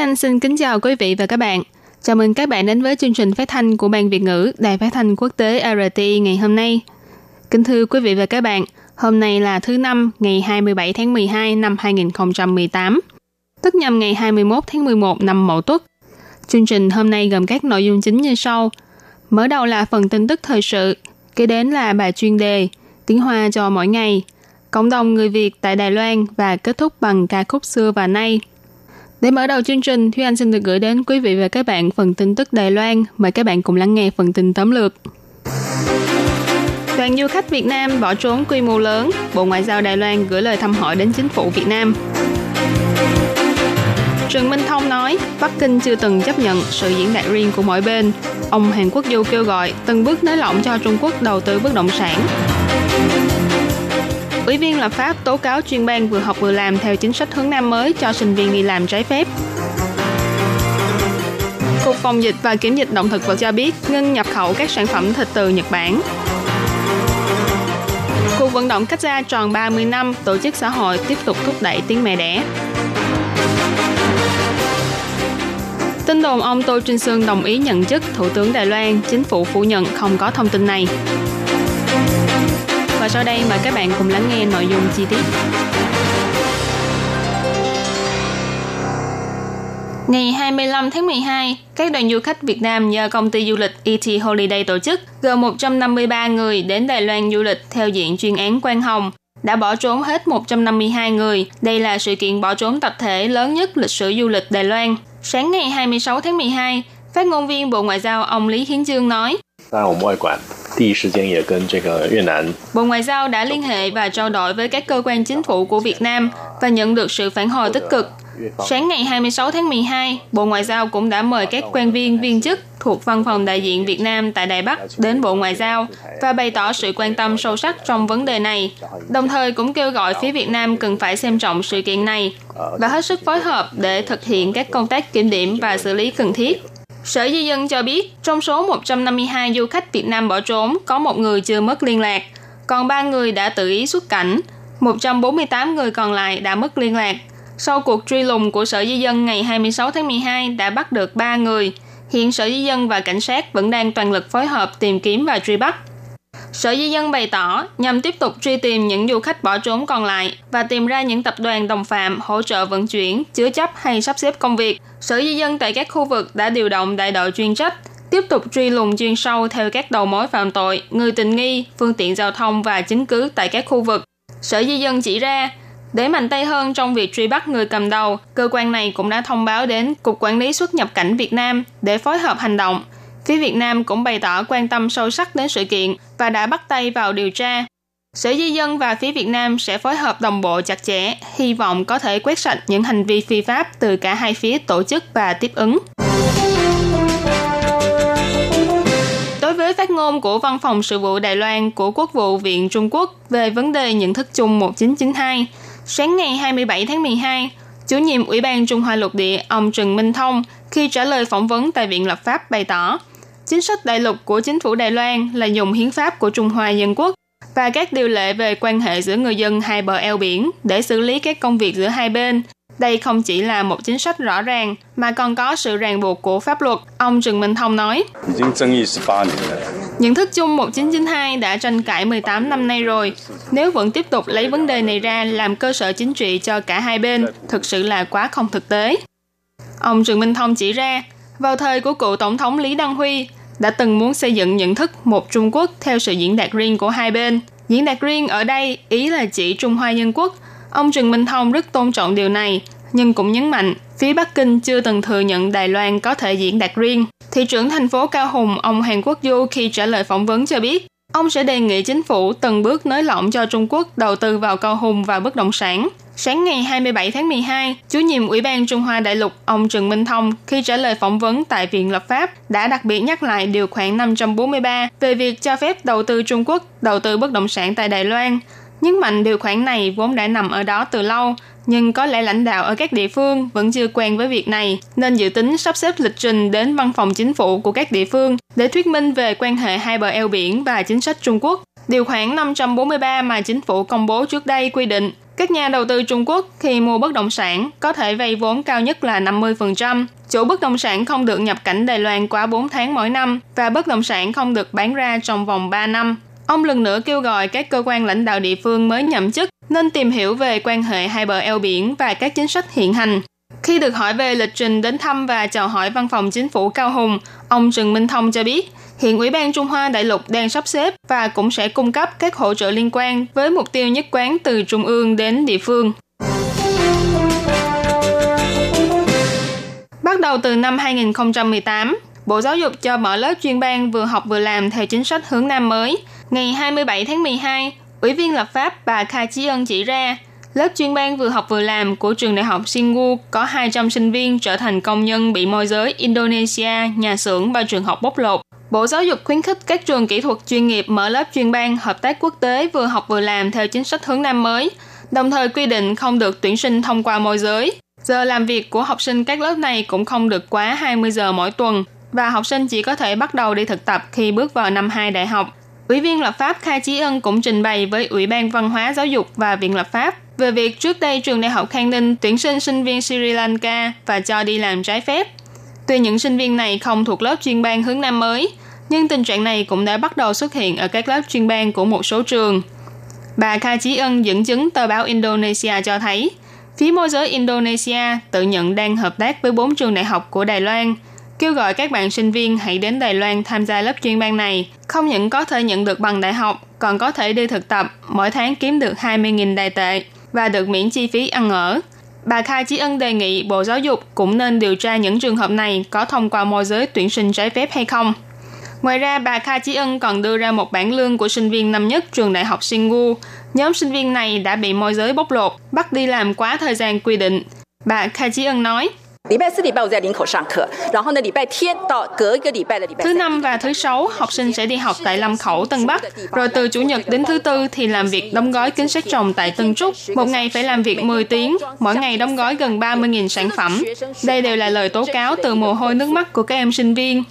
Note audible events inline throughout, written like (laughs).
Anh xin kính chào quý vị và các bạn. Chào mừng các bạn đến với chương trình phát thanh của Ban Việt ngữ Đài Phát thanh Quốc tế RT ngày hôm nay. Kính thưa quý vị và các bạn, hôm nay là thứ năm ngày 27 tháng 12 năm 2018, tức nhằm ngày 21 tháng 11 năm Mậu Tuất. Chương trình hôm nay gồm các nội dung chính như sau. Mở đầu là phần tin tức thời sự, kế đến là bài chuyên đề, tiếng Hoa cho mỗi ngày, cộng đồng người Việt tại Đài Loan và kết thúc bằng ca khúc xưa và nay. Để mở đầu chương trình, Thúy Anh xin được gửi đến quý vị và các bạn phần tin tức Đài Loan. Mời các bạn cùng lắng nghe phần tin tóm lược. Đoàn du khách Việt Nam bỏ trốn quy mô lớn, Bộ Ngoại giao Đài Loan gửi lời thăm hỏi đến chính phủ Việt Nam. Trần Minh Thông nói, Bắc Kinh chưa từng chấp nhận sự diễn đạt riêng của mỗi bên. Ông Hàn Quốc Du kêu gọi từng bước nới lỏng cho Trung Quốc đầu tư bất động sản. Ủy viên lập pháp tố cáo chuyên ban vừa học vừa làm theo chính sách hướng Nam mới cho sinh viên đi làm trái phép. Cục phòng dịch và kiểm dịch động thực vật cho biết ngưng nhập khẩu các sản phẩm thịt từ Nhật Bản. Cuộc vận động cách ra tròn 30 năm, tổ chức xã hội tiếp tục thúc đẩy tiếng mẹ đẻ. Tin đồn ông Tô Trinh Sương đồng ý nhận chức Thủ tướng Đài Loan, chính phủ phủ nhận không có thông tin này. Và sau đây mời các bạn cùng lắng nghe nội dung chi tiết. Ngày 25 tháng 12, các đoàn du khách Việt Nam do công ty du lịch ET Holiday tổ chức gồm 153 người đến Đài Loan du lịch theo diện chuyên án Quang Hồng đã bỏ trốn hết 152 người. Đây là sự kiện bỏ trốn tập thể lớn nhất lịch sử du lịch Đài Loan. Sáng ngày 26 tháng 12, phát ngôn viên Bộ Ngoại giao ông Lý Hiến Dương nói, Bộ Ngoại giao đã liên hệ và trao đổi với các cơ quan chính phủ của Việt Nam và nhận được sự phản hồi tích cực. Sáng ngày 26 tháng 12, Bộ Ngoại giao cũng đã mời các quan viên viên chức thuộc Văn phòng đại diện Việt Nam tại Đài Bắc đến Bộ Ngoại giao và bày tỏ sự quan tâm sâu sắc trong vấn đề này, đồng thời cũng kêu gọi phía Việt Nam cần phải xem trọng sự kiện này và hết sức phối hợp để thực hiện các công tác kiểm điểm và xử lý cần thiết. Sở Di dân cho biết, trong số 152 du khách Việt Nam bỏ trốn, có một người chưa mất liên lạc, còn 3 người đã tự ý xuất cảnh. 148 người còn lại đã mất liên lạc. Sau cuộc truy lùng của Sở Di dân ngày 26 tháng 12 đã bắt được 3 người. Hiện Sở Di dân và cảnh sát vẫn đang toàn lực phối hợp tìm kiếm và truy bắt. Sở Di dân bày tỏ nhằm tiếp tục truy tìm những du khách bỏ trốn còn lại và tìm ra những tập đoàn đồng phạm hỗ trợ vận chuyển, chứa chấp hay sắp xếp công việc. Sở Di dân tại các khu vực đã điều động đại đội chuyên trách, tiếp tục truy lùng chuyên sâu theo các đầu mối phạm tội, người tình nghi, phương tiện giao thông và chứng cứ tại các khu vực. Sở Di dân chỉ ra, để mạnh tay hơn trong việc truy bắt người cầm đầu, cơ quan này cũng đã thông báo đến Cục Quản lý xuất nhập cảnh Việt Nam để phối hợp hành động. Phía Việt Nam cũng bày tỏ quan tâm sâu sắc đến sự kiện và đã bắt tay vào điều tra. Sở Di dân và phía Việt Nam sẽ phối hợp đồng bộ chặt chẽ, hy vọng có thể quét sạch những hành vi phi pháp từ cả hai phía tổ chức và tiếp ứng. Đối với phát ngôn của Văn phòng Sự vụ Đài Loan của Quốc vụ Viện Trung Quốc về vấn đề nhận thức chung 1992, sáng ngày 27 tháng 12, chủ nhiệm Ủy ban Trung Hoa Lục Địa ông Trần Minh Thông khi trả lời phỏng vấn tại Viện Lập pháp bày tỏ, Chính sách đại lục của chính phủ Đài Loan là dùng hiến pháp của Trung Hoa Dân Quốc và các điều lệ về quan hệ giữa người dân hai bờ eo biển để xử lý các công việc giữa hai bên. Đây không chỉ là một chính sách rõ ràng mà còn có sự ràng buộc của pháp luật, ông Trần Minh Thông nói. Nhận thức chung 1992 đã tranh cãi 18 năm nay rồi. Nếu vẫn tiếp tục lấy vấn đề này ra làm cơ sở chính trị cho cả hai bên, thực sự là quá không thực tế. Ông Trần Minh Thông chỉ ra, vào thời của cựu Tổng thống Lý Đăng Huy, đã từng muốn xây dựng nhận thức một Trung Quốc theo sự diễn đạt riêng của hai bên. Diễn đạt riêng ở đây ý là chỉ Trung Hoa Nhân Quốc. Ông Trần Minh Thông rất tôn trọng điều này, nhưng cũng nhấn mạnh phía Bắc Kinh chưa từng thừa nhận Đài Loan có thể diễn đạt riêng. Thị trưởng thành phố Cao Hùng, ông Hàn Quốc Du khi trả lời phỏng vấn cho biết, ông sẽ đề nghị chính phủ từng bước nới lỏng cho Trung Quốc đầu tư vào cao hùng và bất động sản. Sáng ngày 27 tháng 12, chủ nhiệm Ủy ban Trung Hoa Đại lục ông Trần Minh Thông khi trả lời phỏng vấn tại Viện Lập pháp đã đặc biệt nhắc lại điều khoản 543 về việc cho phép đầu tư Trung Quốc đầu tư bất động sản tại Đài Loan. Nhấn mạnh điều khoản này vốn đã nằm ở đó từ lâu, nhưng có lẽ lãnh đạo ở các địa phương vẫn chưa quen với việc này, nên dự tính sắp xếp lịch trình đến văn phòng chính phủ của các địa phương để thuyết minh về quan hệ hai bờ eo biển và chính sách Trung Quốc. Điều khoản 543 mà chính phủ công bố trước đây quy định các nhà đầu tư Trung Quốc khi mua bất động sản có thể vay vốn cao nhất là 50%. Chủ bất động sản không được nhập cảnh Đài Loan quá 4 tháng mỗi năm và bất động sản không được bán ra trong vòng 3 năm. Ông lần nữa kêu gọi các cơ quan lãnh đạo địa phương mới nhậm chức nên tìm hiểu về quan hệ hai bờ eo biển và các chính sách hiện hành. Khi được hỏi về lịch trình đến thăm và chào hỏi văn phòng chính phủ Cao Hùng, ông Trần Minh Thông cho biết, hiện Ủy ban Trung Hoa Đại lục đang sắp xếp và cũng sẽ cung cấp các hỗ trợ liên quan với mục tiêu nhất quán từ trung ương đến địa phương. Bắt đầu từ năm 2018, Bộ Giáo dục cho mở lớp chuyên ban vừa học vừa làm theo chính sách hướng Nam mới. Ngày 27 tháng 12, Ủy viên lập pháp bà Kha Chí Ân chỉ ra, lớp chuyên ban vừa học vừa làm của trường đại học Singu có 200 sinh viên trở thành công nhân bị môi giới Indonesia, nhà xưởng và trường học bóc lột. Bộ Giáo dục khuyến khích các trường kỹ thuật chuyên nghiệp mở lớp chuyên ban hợp tác quốc tế vừa học vừa làm theo chính sách hướng Nam mới, đồng thời quy định không được tuyển sinh thông qua môi giới. Giờ làm việc của học sinh các lớp này cũng không được quá 20 giờ mỗi tuần và học sinh chỉ có thể bắt đầu đi thực tập khi bước vào năm 2 đại học. Ủy viên lập pháp Kha Chí Ân cũng trình bày với Ủy ban Văn hóa Giáo dục và Viện lập pháp về việc trước đây trường đại học Khang Ninh tuyển sinh sinh viên Sri Lanka và cho đi làm trái phép. Tuy những sinh viên này không thuộc lớp chuyên ban hướng Nam mới, nhưng tình trạng này cũng đã bắt đầu xuất hiện ở các lớp chuyên ban của một số trường. Bà Kha Chí Ân dẫn chứng tờ báo Indonesia cho thấy, phía môi giới Indonesia tự nhận đang hợp tác với bốn trường đại học của Đài Loan – kêu gọi các bạn sinh viên hãy đến Đài Loan tham gia lớp chuyên ban này. Không những có thể nhận được bằng đại học, còn có thể đi thực tập, mỗi tháng kiếm được 20.000 đài tệ và được miễn chi phí ăn ở. Bà Khai Chí Ân đề nghị Bộ Giáo dục cũng nên điều tra những trường hợp này có thông qua môi giới tuyển sinh trái phép hay không. Ngoài ra, bà Kha Chí Ân còn đưa ra một bản lương của sinh viên năm nhất trường đại học Singu. Nhóm sinh viên này đã bị môi giới bóc lột, bắt đi làm quá thời gian quy định. Bà Kha Chí Ân nói, 礼拜四、礼拜五在林口上课，然后呢，礼拜天到隔一个礼拜的礼拜。Thứ năm và thứ sáu, học sinh sẽ đi học tại Lâm Khẩu, Tân Bắc. Rồi từ chủ nhật đến thứ tư thì làm việc đóng gói kính sát trồng tại Tân Trúc. Một ngày phải làm việc 10 tiếng, mỗi ngày đóng gói gần 30.000 sản phẩm. Đây đều là lời tố cáo từ mồ hôi nước mắt của các em sinh viên.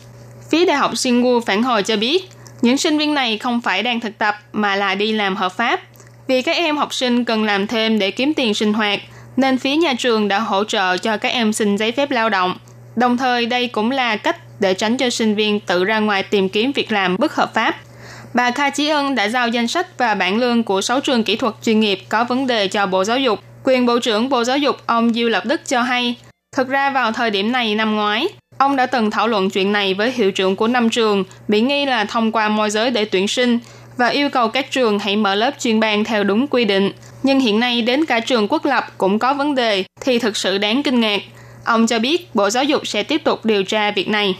Phía Đại học Singu phản hồi cho biết, những sinh viên này không phải đang thực tập mà là đi làm hợp pháp. Vì các em học sinh cần làm thêm để kiếm tiền sinh hoạt – nên phía nhà trường đã hỗ trợ cho các em xin giấy phép lao động. Đồng thời đây cũng là cách để tránh cho sinh viên tự ra ngoài tìm kiếm việc làm bất hợp pháp. Bà Kha Chí Ân đã giao danh sách và bảng lương của 6 trường kỹ thuật chuyên nghiệp có vấn đề cho Bộ Giáo dục. Quyền Bộ trưởng Bộ Giáo dục ông Diêu Lập Đức cho hay, thực ra vào thời điểm này năm ngoái, ông đã từng thảo luận chuyện này với hiệu trưởng của năm trường, bị nghi là thông qua môi giới để tuyển sinh và yêu cầu các trường hãy mở lớp chuyên ban theo đúng quy định – nhưng hiện nay đến cả trường quốc lập cũng có vấn đề thì thực sự đáng kinh ngạc. Ông cho biết Bộ Giáo dục sẽ tiếp tục điều tra việc này.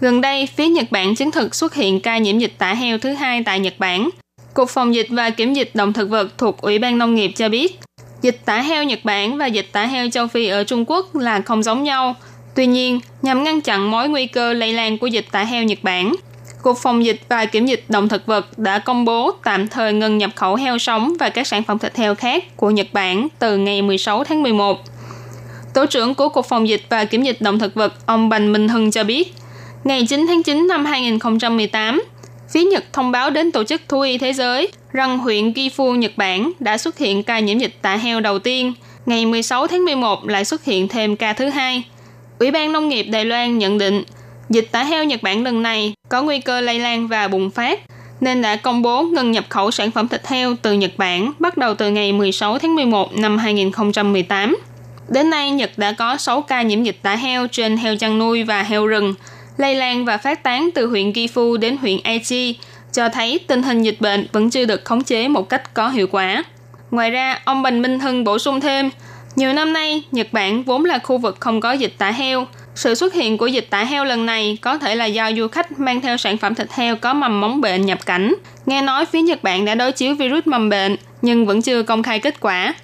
Gần đây, phía Nhật Bản chứng thực xuất hiện ca nhiễm dịch tả heo thứ hai tại Nhật Bản. Cục Phòng dịch và Kiểm dịch động thực vật thuộc Ủy ban Nông nghiệp cho biết, dịch tả heo Nhật Bản và dịch tả heo châu Phi ở Trung Quốc là không giống nhau. Tuy nhiên, nhằm ngăn chặn mối nguy cơ lây lan của dịch tả heo Nhật Bản, Cục Phòng dịch và Kiểm dịch động thực vật đã công bố tạm thời ngừng nhập khẩu heo sống và các sản phẩm thịt heo khác của Nhật Bản từ ngày 16 tháng 11. Tổ trưởng của Cục Phòng dịch và Kiểm dịch động thực vật ông Bành Minh Hưng cho biết, ngày 9 tháng 9 năm 2018, phía Nhật thông báo đến Tổ chức Thú y Thế giới rằng huyện Gifu, Nhật Bản đã xuất hiện ca nhiễm dịch tả heo đầu tiên. Ngày 16 tháng 11 lại xuất hiện thêm ca thứ hai. Ủy ban Nông nghiệp Đài Loan nhận định Dịch tả heo Nhật Bản lần này có nguy cơ lây lan và bùng phát, nên đã công bố ngừng nhập khẩu sản phẩm thịt heo từ Nhật Bản bắt đầu từ ngày 16 tháng 11 năm 2018. Đến nay, Nhật đã có 6 ca nhiễm dịch tả heo trên heo chăn nuôi và heo rừng, lây lan và phát tán từ huyện Gifu đến huyện Aichi, cho thấy tình hình dịch bệnh vẫn chưa được khống chế một cách có hiệu quả. Ngoài ra, ông Bành Minh Hưng bổ sung thêm, nhiều năm nay, Nhật Bản vốn là khu vực không có dịch tả heo, Sự xuất hiện của dịch tả heo lần này có thể là do du khách mang theo sản phẩm thịt heo có mầm móng bệnh nhập cảnh. Nghe nói phía Nhật Bản đã đối chiếu virus mầm bệnh, nhưng vẫn chưa công khai kết quả.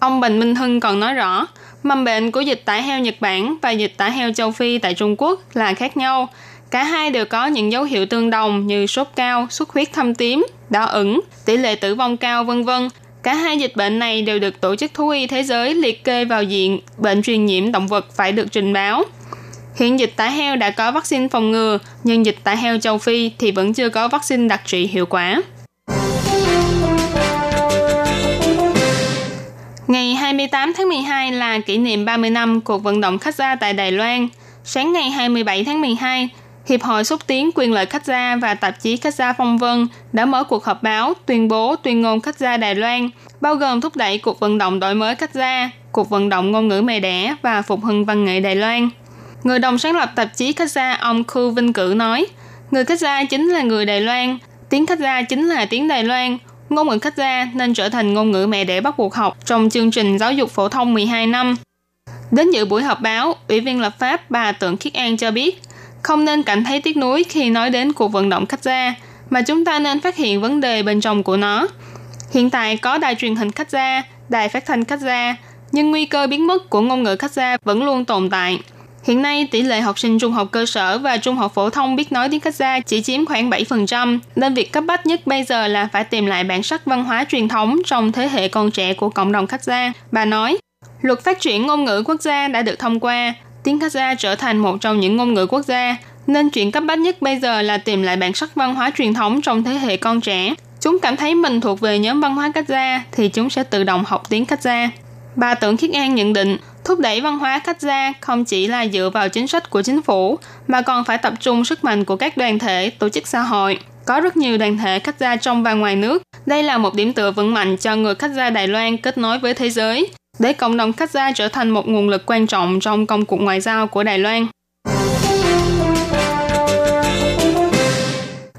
Ông Bình Minh Hưng còn nói rõ, mầm bệnh của dịch tả heo Nhật Bản và dịch tả heo châu Phi tại Trung Quốc là khác nhau. Cả hai đều có những dấu hiệu tương đồng như sốt cao, xuất huyết thâm tím, đỏ ửng, tỷ lệ tử vong cao vân vân. Cả hai dịch bệnh này đều được Tổ chức Thú y Thế giới liệt kê vào diện bệnh truyền nhiễm động vật phải được trình báo. Hiện dịch tả heo đã có vaccine phòng ngừa, nhưng dịch tả heo châu Phi thì vẫn chưa có vaccine đặc trị hiệu quả. Ngày 28 tháng 12 là kỷ niệm 30 năm cuộc vận động khách gia tại Đài Loan. Sáng ngày 27 tháng 12, Hiệp hội xúc tiến quyền lợi khách gia và tạp chí khách gia Phong Vân đã mở cuộc họp báo tuyên bố tuyên ngôn khách gia Đài Loan, bao gồm thúc đẩy cuộc vận động đổi mới khách gia, cuộc vận động ngôn ngữ mẹ đẻ và phục hưng văn nghệ Đài Loan. Người đồng sáng lập tạp chí khách gia ông Khu Vinh Cử nói, người khách gia chính là người Đài Loan, tiếng khách gia chính là tiếng Đài Loan, ngôn ngữ khách gia nên trở thành ngôn ngữ mẹ đẻ bắt buộc học trong chương trình giáo dục phổ thông 12 năm. Đến dự buổi họp báo, Ủy viên lập pháp bà Tưởng Khiết An cho biết, không nên cảm thấy tiếc nuối khi nói đến cuộc vận động khách gia, mà chúng ta nên phát hiện vấn đề bên trong của nó. Hiện tại có đài truyền hình khách gia, đài phát thanh khách gia, nhưng nguy cơ biến mất của ngôn ngữ khách gia vẫn luôn tồn tại. Hiện nay, tỷ lệ học sinh trung học cơ sở và trung học phổ thông biết nói tiếng khách gia chỉ chiếm khoảng 7%, nên việc cấp bách nhất bây giờ là phải tìm lại bản sắc văn hóa truyền thống trong thế hệ con trẻ của cộng đồng khách gia. Bà nói, luật phát triển ngôn ngữ quốc gia đã được thông qua, tiếng khách trở thành một trong những ngôn ngữ quốc gia, nên chuyện cấp bách nhất bây giờ là tìm lại bản sắc văn hóa truyền thống trong thế hệ con trẻ. Chúng cảm thấy mình thuộc về nhóm văn hóa cách thì chúng sẽ tự động học tiếng cách. Bà Tưởng Khiết An nhận định, thúc đẩy văn hóa cách gia không chỉ là dựa vào chính sách của chính phủ, mà còn phải tập trung sức mạnh của các đoàn thể, tổ chức xã hội. Có rất nhiều đoàn thể khách gia trong và ngoài nước. Đây là một điểm tựa vững mạnh cho người khách gia Đài Loan kết nối với thế giới, để cộng đồng khách gia trở thành một nguồn lực quan trọng trong công cuộc ngoại giao của Đài Loan.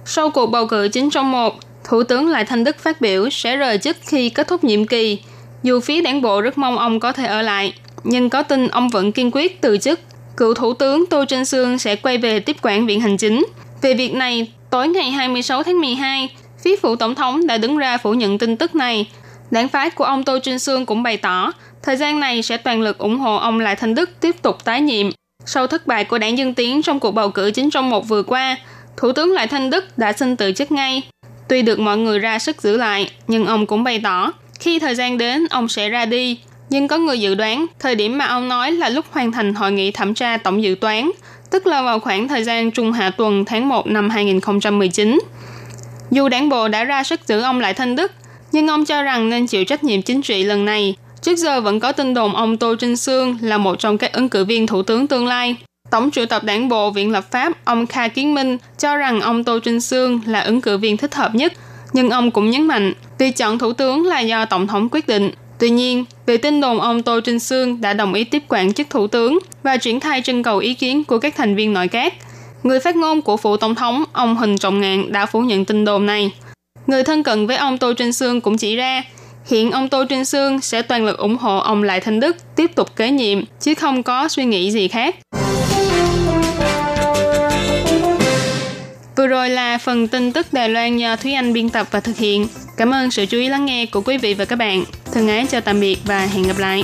Sau cuộc bầu cử 9 trong 1, Thủ tướng Lại Thanh Đức phát biểu sẽ rời chức khi kết thúc nhiệm kỳ. Dù phía đảng bộ rất mong ông có thể ở lại, nhưng có tin ông vẫn kiên quyết từ chức. Cựu Thủ tướng Tô Trinh Sương sẽ quay về tiếp quản Viện Hành Chính. Về việc này, tối ngày 26 tháng 12, phía phụ tổng thống đã đứng ra phủ nhận tin tức này. Đảng phái của ông Tô Trinh Sương cũng bày tỏ, thời gian này sẽ toàn lực ủng hộ ông Lại Thanh Đức tiếp tục tái nhiệm. Sau thất bại của đảng Dân Tiến trong cuộc bầu cử chính trong một vừa qua, Thủ tướng Lại Thanh Đức đã xin từ chức ngay. Tuy được mọi người ra sức giữ lại, nhưng ông cũng bày tỏ, khi thời gian đến, ông sẽ ra đi. Nhưng có người dự đoán, thời điểm mà ông nói là lúc hoàn thành hội nghị thẩm tra tổng dự toán, tức là vào khoảng thời gian trung hạ tuần tháng 1 năm 2019. Dù đảng bộ đã ra sức giữ ông Lại Thanh Đức, nhưng ông cho rằng nên chịu trách nhiệm chính trị lần này. Trước giờ vẫn có tin đồn ông Tô Trinh Sương là một trong các ứng cử viên thủ tướng tương lai. Tổng triệu tập đảng bộ Viện Lập pháp ông Kha Kiến Minh cho rằng ông Tô Trinh Sương là ứng cử viên thích hợp nhất, nhưng ông cũng nhấn mạnh việc chọn thủ tướng là do Tổng thống quyết định. Tuy nhiên, về tin đồn ông Tô Trinh Sương đã đồng ý tiếp quản chức thủ tướng và triển khai trưng cầu ý kiến của các thành viên nội các. Người phát ngôn của phụ tổng thống, ông Huỳnh Trọng Ngạn đã phủ nhận tin đồn này. Người thân cận với ông Tô Trinh Sương cũng chỉ ra, hiện ông Tô Trinh Sương sẽ toàn lực ủng hộ ông Lại Thanh Đức tiếp tục kế nhiệm, chứ không có suy nghĩ gì khác. Vừa rồi là phần tin tức Đài Loan do Thúy Anh biên tập và thực hiện. Cảm ơn sự chú ý lắng nghe của quý vị và các bạn. Thân ái chào tạm biệt và hẹn gặp lại.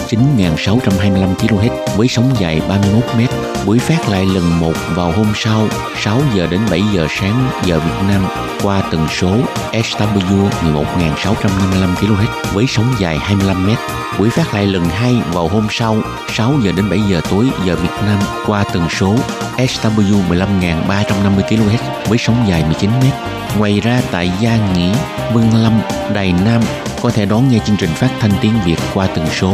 9.625 kHz với sóng dài 31 m. Buổi phát lại lần một vào hôm sau 6 giờ đến 7 giờ sáng giờ Việt Nam qua tần số SW 11655 kHz với sóng dài 25 m. Buổi phát lại lần hai vào hôm sau 6 giờ đến 7 giờ tối giờ Việt Nam qua tần số SW 15350 kHz với sóng dài 19 m. Ngoài ra tại Gia Nghĩa, Vân Lâm, Đài Nam có thể đón nghe chương trình phát thanh tiếng Việt qua tần số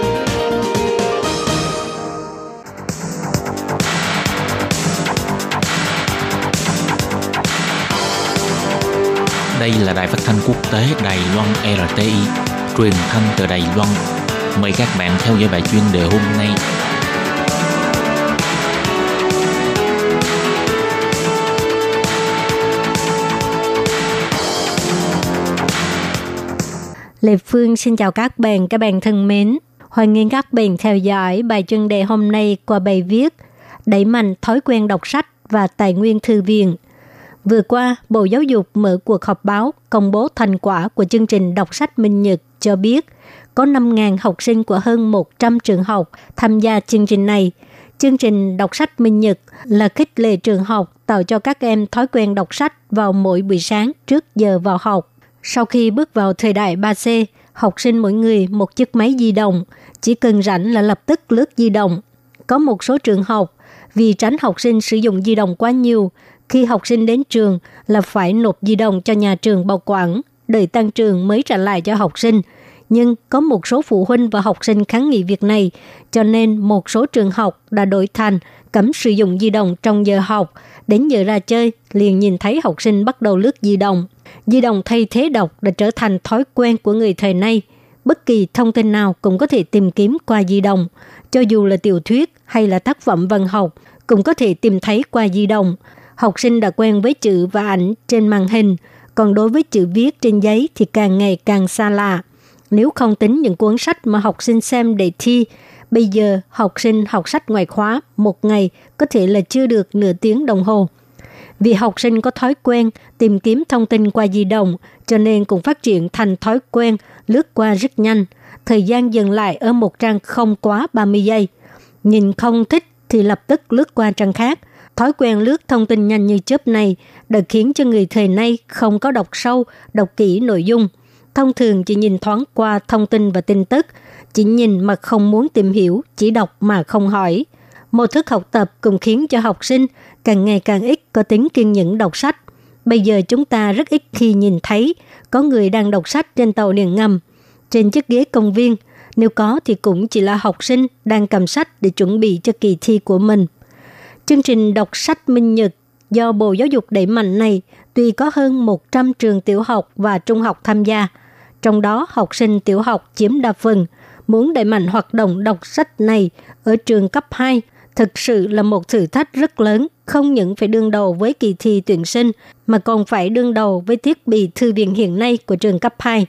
Đây là đài phát thanh quốc tế Đài Loan RTI, truyền thanh từ Đài Loan. Mời các bạn theo dõi bài chuyên đề hôm nay. Lê Phương xin chào các bạn, các bạn thân mến. Hoan nghênh các bạn theo dõi bài chuyên đề hôm nay qua bài viết Đẩy mạnh thói quen đọc sách và tài nguyên thư viện. Vừa qua, Bộ Giáo dục mở cuộc họp báo công bố thành quả của chương trình đọc sách Minh Nhật cho biết có 5.000 học sinh của hơn 100 trường học tham gia chương trình này. Chương trình đọc sách Minh Nhật là khích lệ trường học tạo cho các em thói quen đọc sách vào mỗi buổi sáng trước giờ vào học. Sau khi bước vào thời đại 3C, học sinh mỗi người một chiếc máy di động, chỉ cần rảnh là lập tức lướt di động. Có một số trường học, vì tránh học sinh sử dụng di động quá nhiều, khi học sinh đến trường là phải nộp di động cho nhà trường bảo quản, đợi tăng trường mới trả lại cho học sinh. Nhưng có một số phụ huynh và học sinh kháng nghị việc này, cho nên một số trường học đã đổi thành cấm sử dụng di động trong giờ học. Đến giờ ra chơi, liền nhìn thấy học sinh bắt đầu lướt di động. Di động thay thế đọc đã trở thành thói quen của người thời nay. Bất kỳ thông tin nào cũng có thể tìm kiếm qua di động. Cho dù là tiểu thuyết hay là tác phẩm văn học, cũng có thể tìm thấy qua di động. Học sinh đã quen với chữ và ảnh trên màn hình, còn đối với chữ viết trên giấy thì càng ngày càng xa lạ. Nếu không tính những cuốn sách mà học sinh xem để thi, bây giờ học sinh học sách ngoài khóa một ngày có thể là chưa được nửa tiếng đồng hồ. Vì học sinh có thói quen tìm kiếm thông tin qua di động, cho nên cũng phát triển thành thói quen lướt qua rất nhanh. Thời gian dừng lại ở một trang không quá 30 giây. Nhìn không thích thì lập tức lướt qua trang khác. Thói quen lướt thông tin nhanh như chớp này đã khiến cho người thời nay không có đọc sâu, đọc kỹ nội dung. Thông thường chỉ nhìn thoáng qua thông tin và tin tức, chỉ nhìn mà không muốn tìm hiểu, chỉ đọc mà không hỏi. Mô thức học tập cũng khiến cho học sinh càng ngày càng ít có tính kiên nhẫn đọc sách. Bây giờ chúng ta rất ít khi nhìn thấy có người đang đọc sách trên tàu điện ngầm, trên chiếc ghế công viên. Nếu có thì cũng chỉ là học sinh đang cầm sách để chuẩn bị cho kỳ thi của mình. Chương trình đọc sách Minh Nhật do Bộ Giáo dục đẩy mạnh này tuy có hơn 100 trường tiểu học và trung học tham gia, trong đó học sinh tiểu học chiếm đa phần. Muốn đẩy mạnh hoạt động đọc sách này ở trường cấp 2 thực sự là một thử thách rất lớn, không những phải đương đầu với kỳ thi tuyển sinh, mà còn phải đương đầu với thiết bị thư viện hiện nay của trường cấp 2.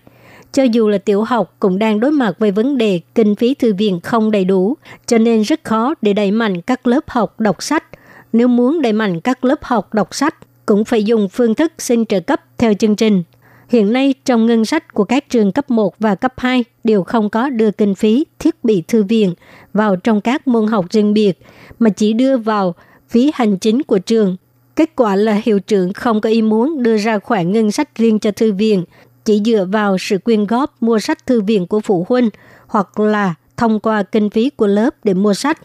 Cho dù là tiểu học cũng đang đối mặt với vấn đề kinh phí thư viện không đầy đủ, cho nên rất khó để đẩy mạnh các lớp học đọc sách. Nếu muốn đẩy mạnh các lớp học đọc sách, cũng phải dùng phương thức xin trợ cấp theo chương trình. Hiện nay, trong ngân sách của các trường cấp 1 và cấp 2 đều không có đưa kinh phí thiết bị thư viện vào trong các môn học riêng biệt, mà chỉ đưa vào phí hành chính của trường. Kết quả là hiệu trưởng không có ý muốn đưa ra khoản ngân sách riêng cho thư viện, chỉ dựa vào sự quyên góp mua sách thư viện của phụ huynh hoặc là thông qua kinh phí của lớp để mua sách.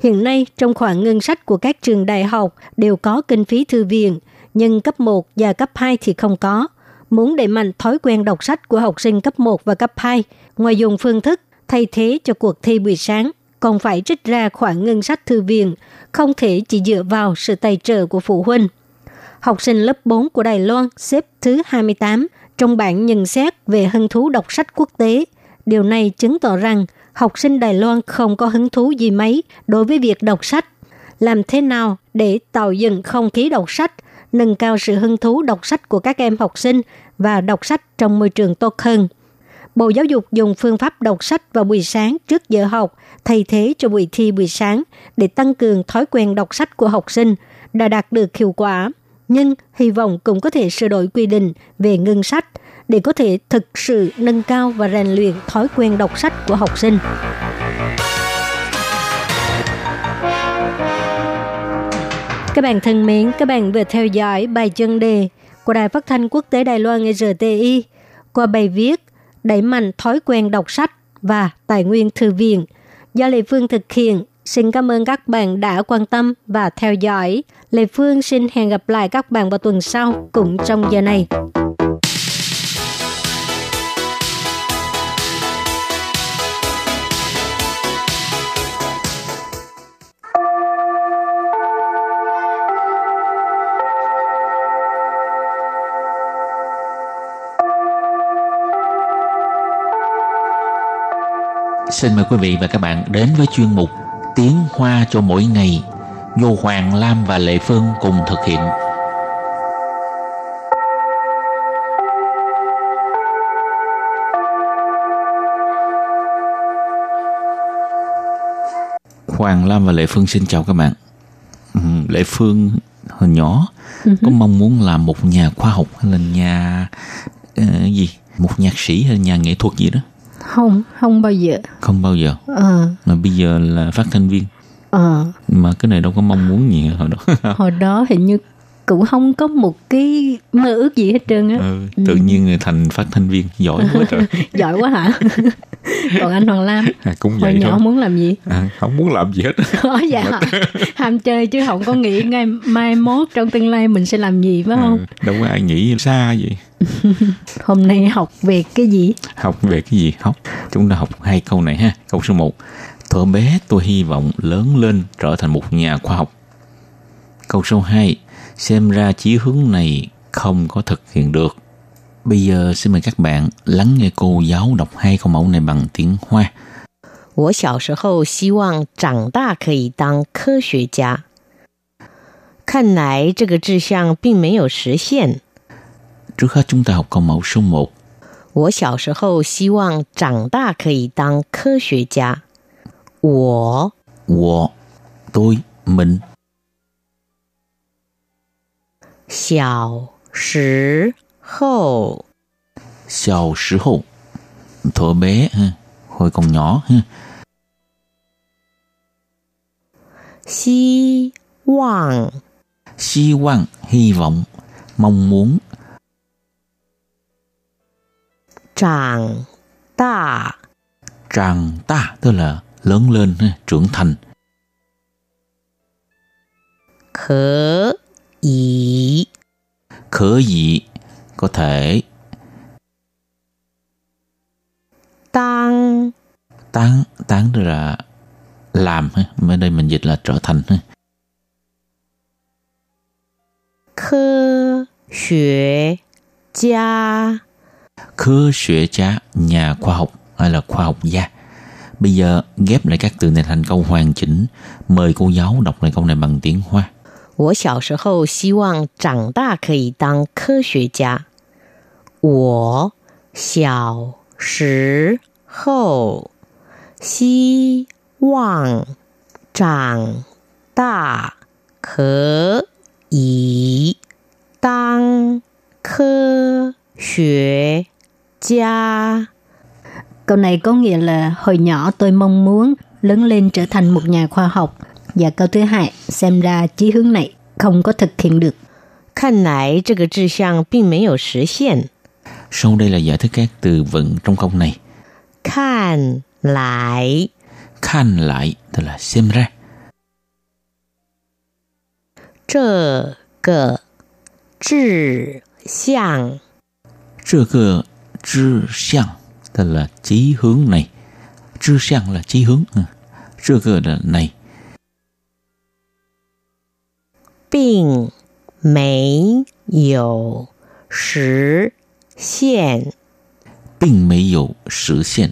Hiện nay, trong khoản ngân sách của các trường đại học đều có kinh phí thư viện, nhưng cấp 1 và cấp 2 thì không có – muốn đẩy mạnh thói quen đọc sách của học sinh cấp 1 và cấp 2, ngoài dùng phương thức thay thế cho cuộc thi buổi sáng, còn phải trích ra khoản ngân sách thư viện, không thể chỉ dựa vào sự tài trợ của phụ huynh. Học sinh lớp 4 của Đài Loan xếp thứ 28 trong bảng nhận xét về hứng thú đọc sách quốc tế. Điều này chứng tỏ rằng học sinh Đài Loan không có hứng thú gì mấy đối với việc đọc sách. Làm thế nào để tạo dựng không khí đọc sách – nâng cao sự hứng thú đọc sách của các em học sinh và đọc sách trong môi trường tốt hơn. Bộ Giáo dục dùng phương pháp đọc sách vào buổi sáng trước giờ học, thay thế cho buổi thi buổi sáng để tăng cường thói quen đọc sách của học sinh, đã đạt được hiệu quả. Nhưng hy vọng cũng có thể sửa đổi quy định về ngân sách để có thể thực sự nâng cao và rèn luyện thói quen đọc sách của học sinh. Các bạn thân mến, các bạn vừa theo dõi bài chân đề của Đài Phát thanh Quốc tế Đài Loan RTI qua bài viết Đẩy mạnh thói quen đọc sách và tài nguyên thư viện do Lê Phương thực hiện Xin cảm ơn các bạn đã quan tâm và theo dõi. Lê Phương xin hẹn gặp lại các bạn vào tuần sau, cũng trong giờ này. Xin mời quý vị và các bạn đến với chuyên mục Tiếng Hoa cho mỗi ngày do Hoàng Lam và Lệ Phương cùng thực hiện. Hoàng Lam và Lệ Phương xin chào các bạn. Ừ, Lệ Phương hồi nhỏ có mong muốn làm một nhà khoa học hay là nhà uh, gì một nhạc sĩ hay là nhà nghệ thuật gì đó Không, không bao giờ. không bao giờ? Ờ, mà bây giờ là phát thanh viên. Ờ, mà cái này đâu có mong muốn gì hồi đó. Hồi đó hình như cũng không có một cái mơ ước gì hết trơn á. ừ, tự nhiên người thành phát thanh viên giỏi quá trời (laughs) Giỏi quá hả? (laughs) Còn anh Hoàng Lam, à, cũng hồi vậy nhỏ thôi muốn làm gì? à, không muốn làm gì hết (laughs) Có dạ hả? Ham chơi chứ không có nghĩ ngày mai mốt trong tương lai mình sẽ làm gì phải không? ừ, đâu có ai nghĩ xa vậy Hôm nay học về cái gì? học về cái gì học chúng ta học hai câu này ha câu số 1 thuở bé tôi hy vọng lớn lên trở thành một nhà khoa học câu số 2 xem ra chí hướng này không có thực hiện được bây giờ xin mời các bạn lắng nghe cô giáo đọc hai câu mẫu này bằng tiếng hoa 我小时候希望长大可以当科学家，看来这个志向并没有实现。 trước hết chúng ta học câu mẫu số 1我小时候希望长大可以当科学家。我 我 tôi mình 小时候 小时候 thuở bé ha hồi còn nhỏ ha 希望 hy vọng hy vọng mong muốn 长大 tràn ta tức là lớn lên ha, trưởng thành 可 ý. Khở gì có thể. Tăng. Tăng, tăng đó là làm Mới đây mình dịch là trở thành Khơ xuế gia Khơ xuế gia, nhà khoa học hay là khoa học gia. Bây giờ ghép lại các từ này thành câu hoàn chỉnh. Mời cô giáo đọc lại câu này bằng tiếng Hoa. 我小时候希望长大可以当科学家。我小时候希望长大可以当科学家。 Câu này có nghĩa là hồi nhỏ tôi mong muốn lớn lên trở thành một nhà khoa học. Và câu thứ hai, xem ra chí hướng này không có thực hiện được. 看来这个志向并没有实现。 sau đây là giải thích các từ vựng trong câu này 看来 khan lại tức là xem ra 这个志向 这个志向 tức là chí hướng này 志向 là chí hướng ừ. 这个 là này 并没有实现。并没有实现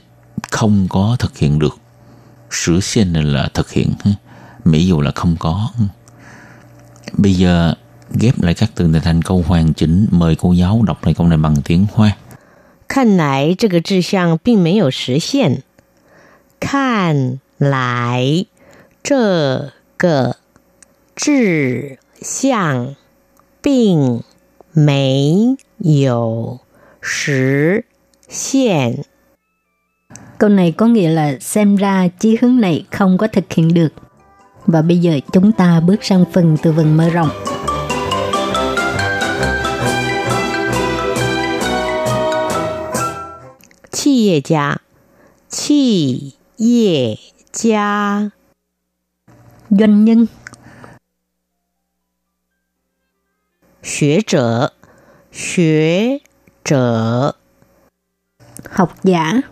không có thực hiện được 实现 là thực hiện ha. 没有 là không có ừ. bây giờ ghép lại các từ này thành câu hoàn chỉnh mời cô giáo đọc lại câu này bằng tiếng hoa 看来这个志向并没有实现。看来这个志 向并没有实现。 Câu này có nghĩa là xem ra chí hướng này không có thực hiện được. Và bây giờ chúng ta bước sang phần từ vựng mở rộng. 企业家，企业家， doanh nhân, 学者，学者， học giả,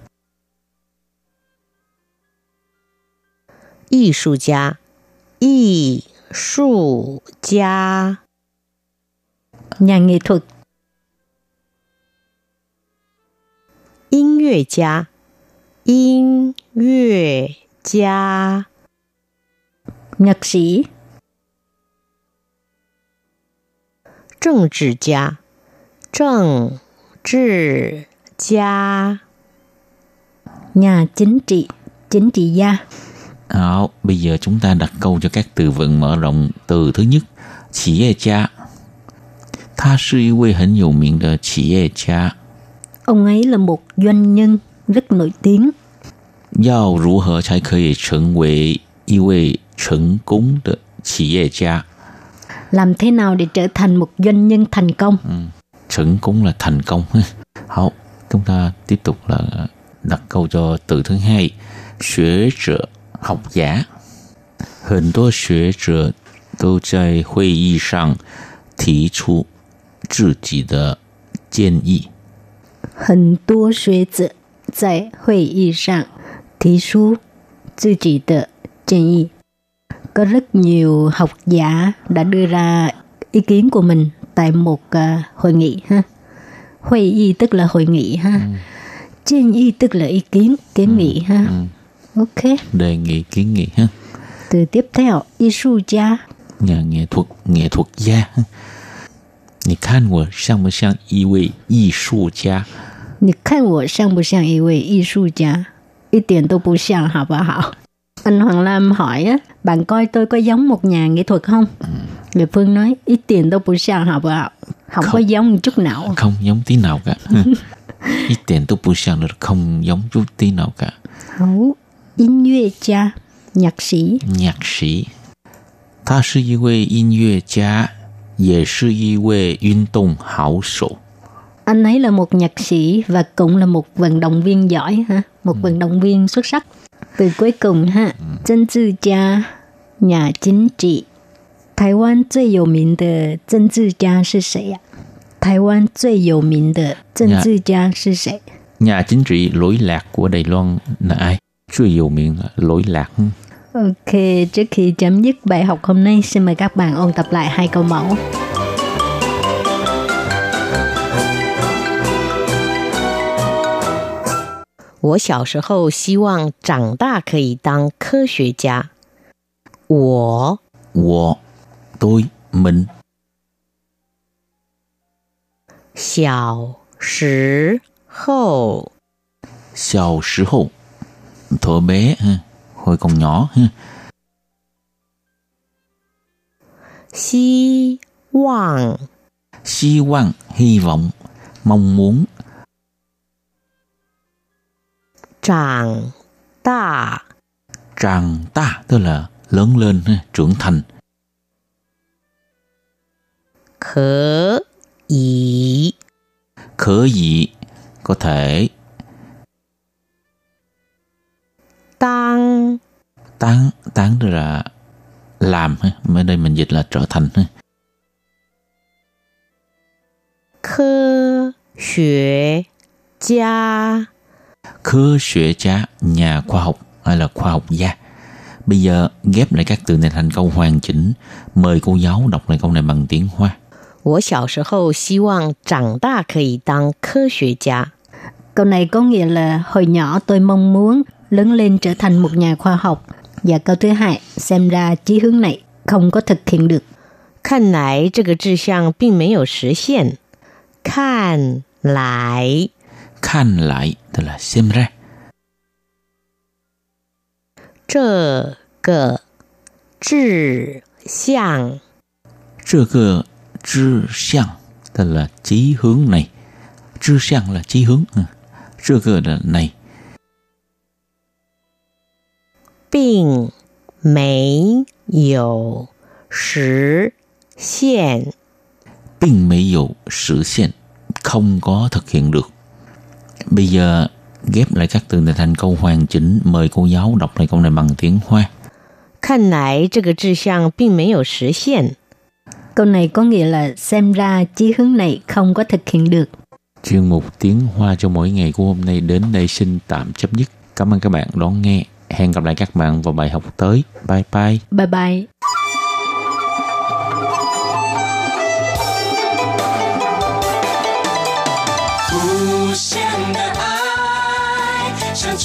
艺术家，艺术家， nhà nghệ thuật, 音乐家，音乐家， nhạc sĩ, 政治家，政治家， nhà chính trị, chính trị gia, Đó, bây giờ chúng ta đặt câu cho các từ vựng mở rộng. Từ thứ nhất,企业家。他是一位很有名的企业家。 ông ấy là một doanh nhân rất nổi tiếng. 要如何才可以成为一位成功的企业家？ Làm thế nào để trở thành một doanh nhân thành công? 成功 là thành công. (laughs) Hảo, chúng ta tiếp tục là đặt câu cho từ thứ hai. 学者 học giả. 很多学者都在会议上提出自己的建议。很多学者在会议上提出自己的建议. Có rất nhiều học giả đã đưa ra ý kiến của mình tại một à, hội nghị ha. Hội nghị tức là hội nghị ha.建议tức là ý kiến, kiến nghị ha. Ok. đề nghị kiến nghị ha Từ tiếp theo, 艺术家 nhà nghệ thuật nghệ thuật gia 你看我像不像一位艺术家？你看我像不像一位艺术家？一点都不像，好不好？Anh Hoàng Lam hỏi á, bạn coi tôi có giống một nhà nghệ thuật không? Địa Phương nói, ít tiền đâu bù sao hả bà Không, có Không. giống một chút nào. không giống tí nào cả (laughs) ít tiền tôi bù sang là không giống chút tí nào cả Hấu, 音乐家, nhạc sĩ. nhạc sĩ 他是一位音乐家，也是一位运动好手。 Anh ấy là một nhạc sĩ và cũng là một vận động viên giỏi ha, một vận động viên xuất sắc. Từ cuối cùng ha, dân tư gia, nhà chính trị. Đài Loan 最有名的政治家是谁呀、台湾最有名的政治家是谁？ Nhà chính trị lỗi lạc của Đài Loan là ai?最有名là lỗi lạc. Ok, trước khi chấm dứt bài học hôm nay, xin mời các bạn ôn tập lại hai câu mẫu. 我小时候希望长大可以当科学家。我 Wo, tôi, mình. 小时候 Xào时候, thuở bé, ha, hồi còn nhỏ. ha. 希望 Hy vọng, hy vọng, mong muốn. Tràng ta Tràng ta tức là lớn lên, trưởng thành. Khở ý Khở ý có thể. Tăng Tăng, tăng tức là làm. Mới đây mình dịch là trở thành. Khơ 学家。Khơ xuệ cha, nhà khoa học hay là khoa học gia. Bây giờ ghép lại các từ này thành câu hoàn chỉnh. Mời cô giáo đọc lại câu này bằng tiếng Hoa. 我小时候希望长大可以当科学家。 Câu này có nghĩa là hồi nhỏ tôi mong muốn lớn lên trở thành một nhà khoa học. Và câu thứ hai, xem ra chí hướng này không có thực hiện được. 看来这个志向并没有实现。看来 Khan lại tức là xem ra. 这个志向 Trơ cơ trư向tức là chí hướng này. Trư向là chí hướng. ừ. Trơ cơ là này. 并没有实现。 并mấy dụ sự hiện không có thực hiện được. Bây giờ ghép lại các từ này thành câu hoàn chỉnh. Mời cô giáo đọc lại câu này bằng tiếng Hoa. 看来这个志向并没有实现。 Câu này có nghĩa là xem ra chí hướng này không có thực hiện được. Chuyên mục tiếng Hoa cho mỗi ngày của hôm nay đến đây xin tạm chấm dứt. Cảm ơn các bạn đón nghe. Hẹn gặp lại các bạn vào bài học tới. Bye bye. Bye bye. 无限的爱向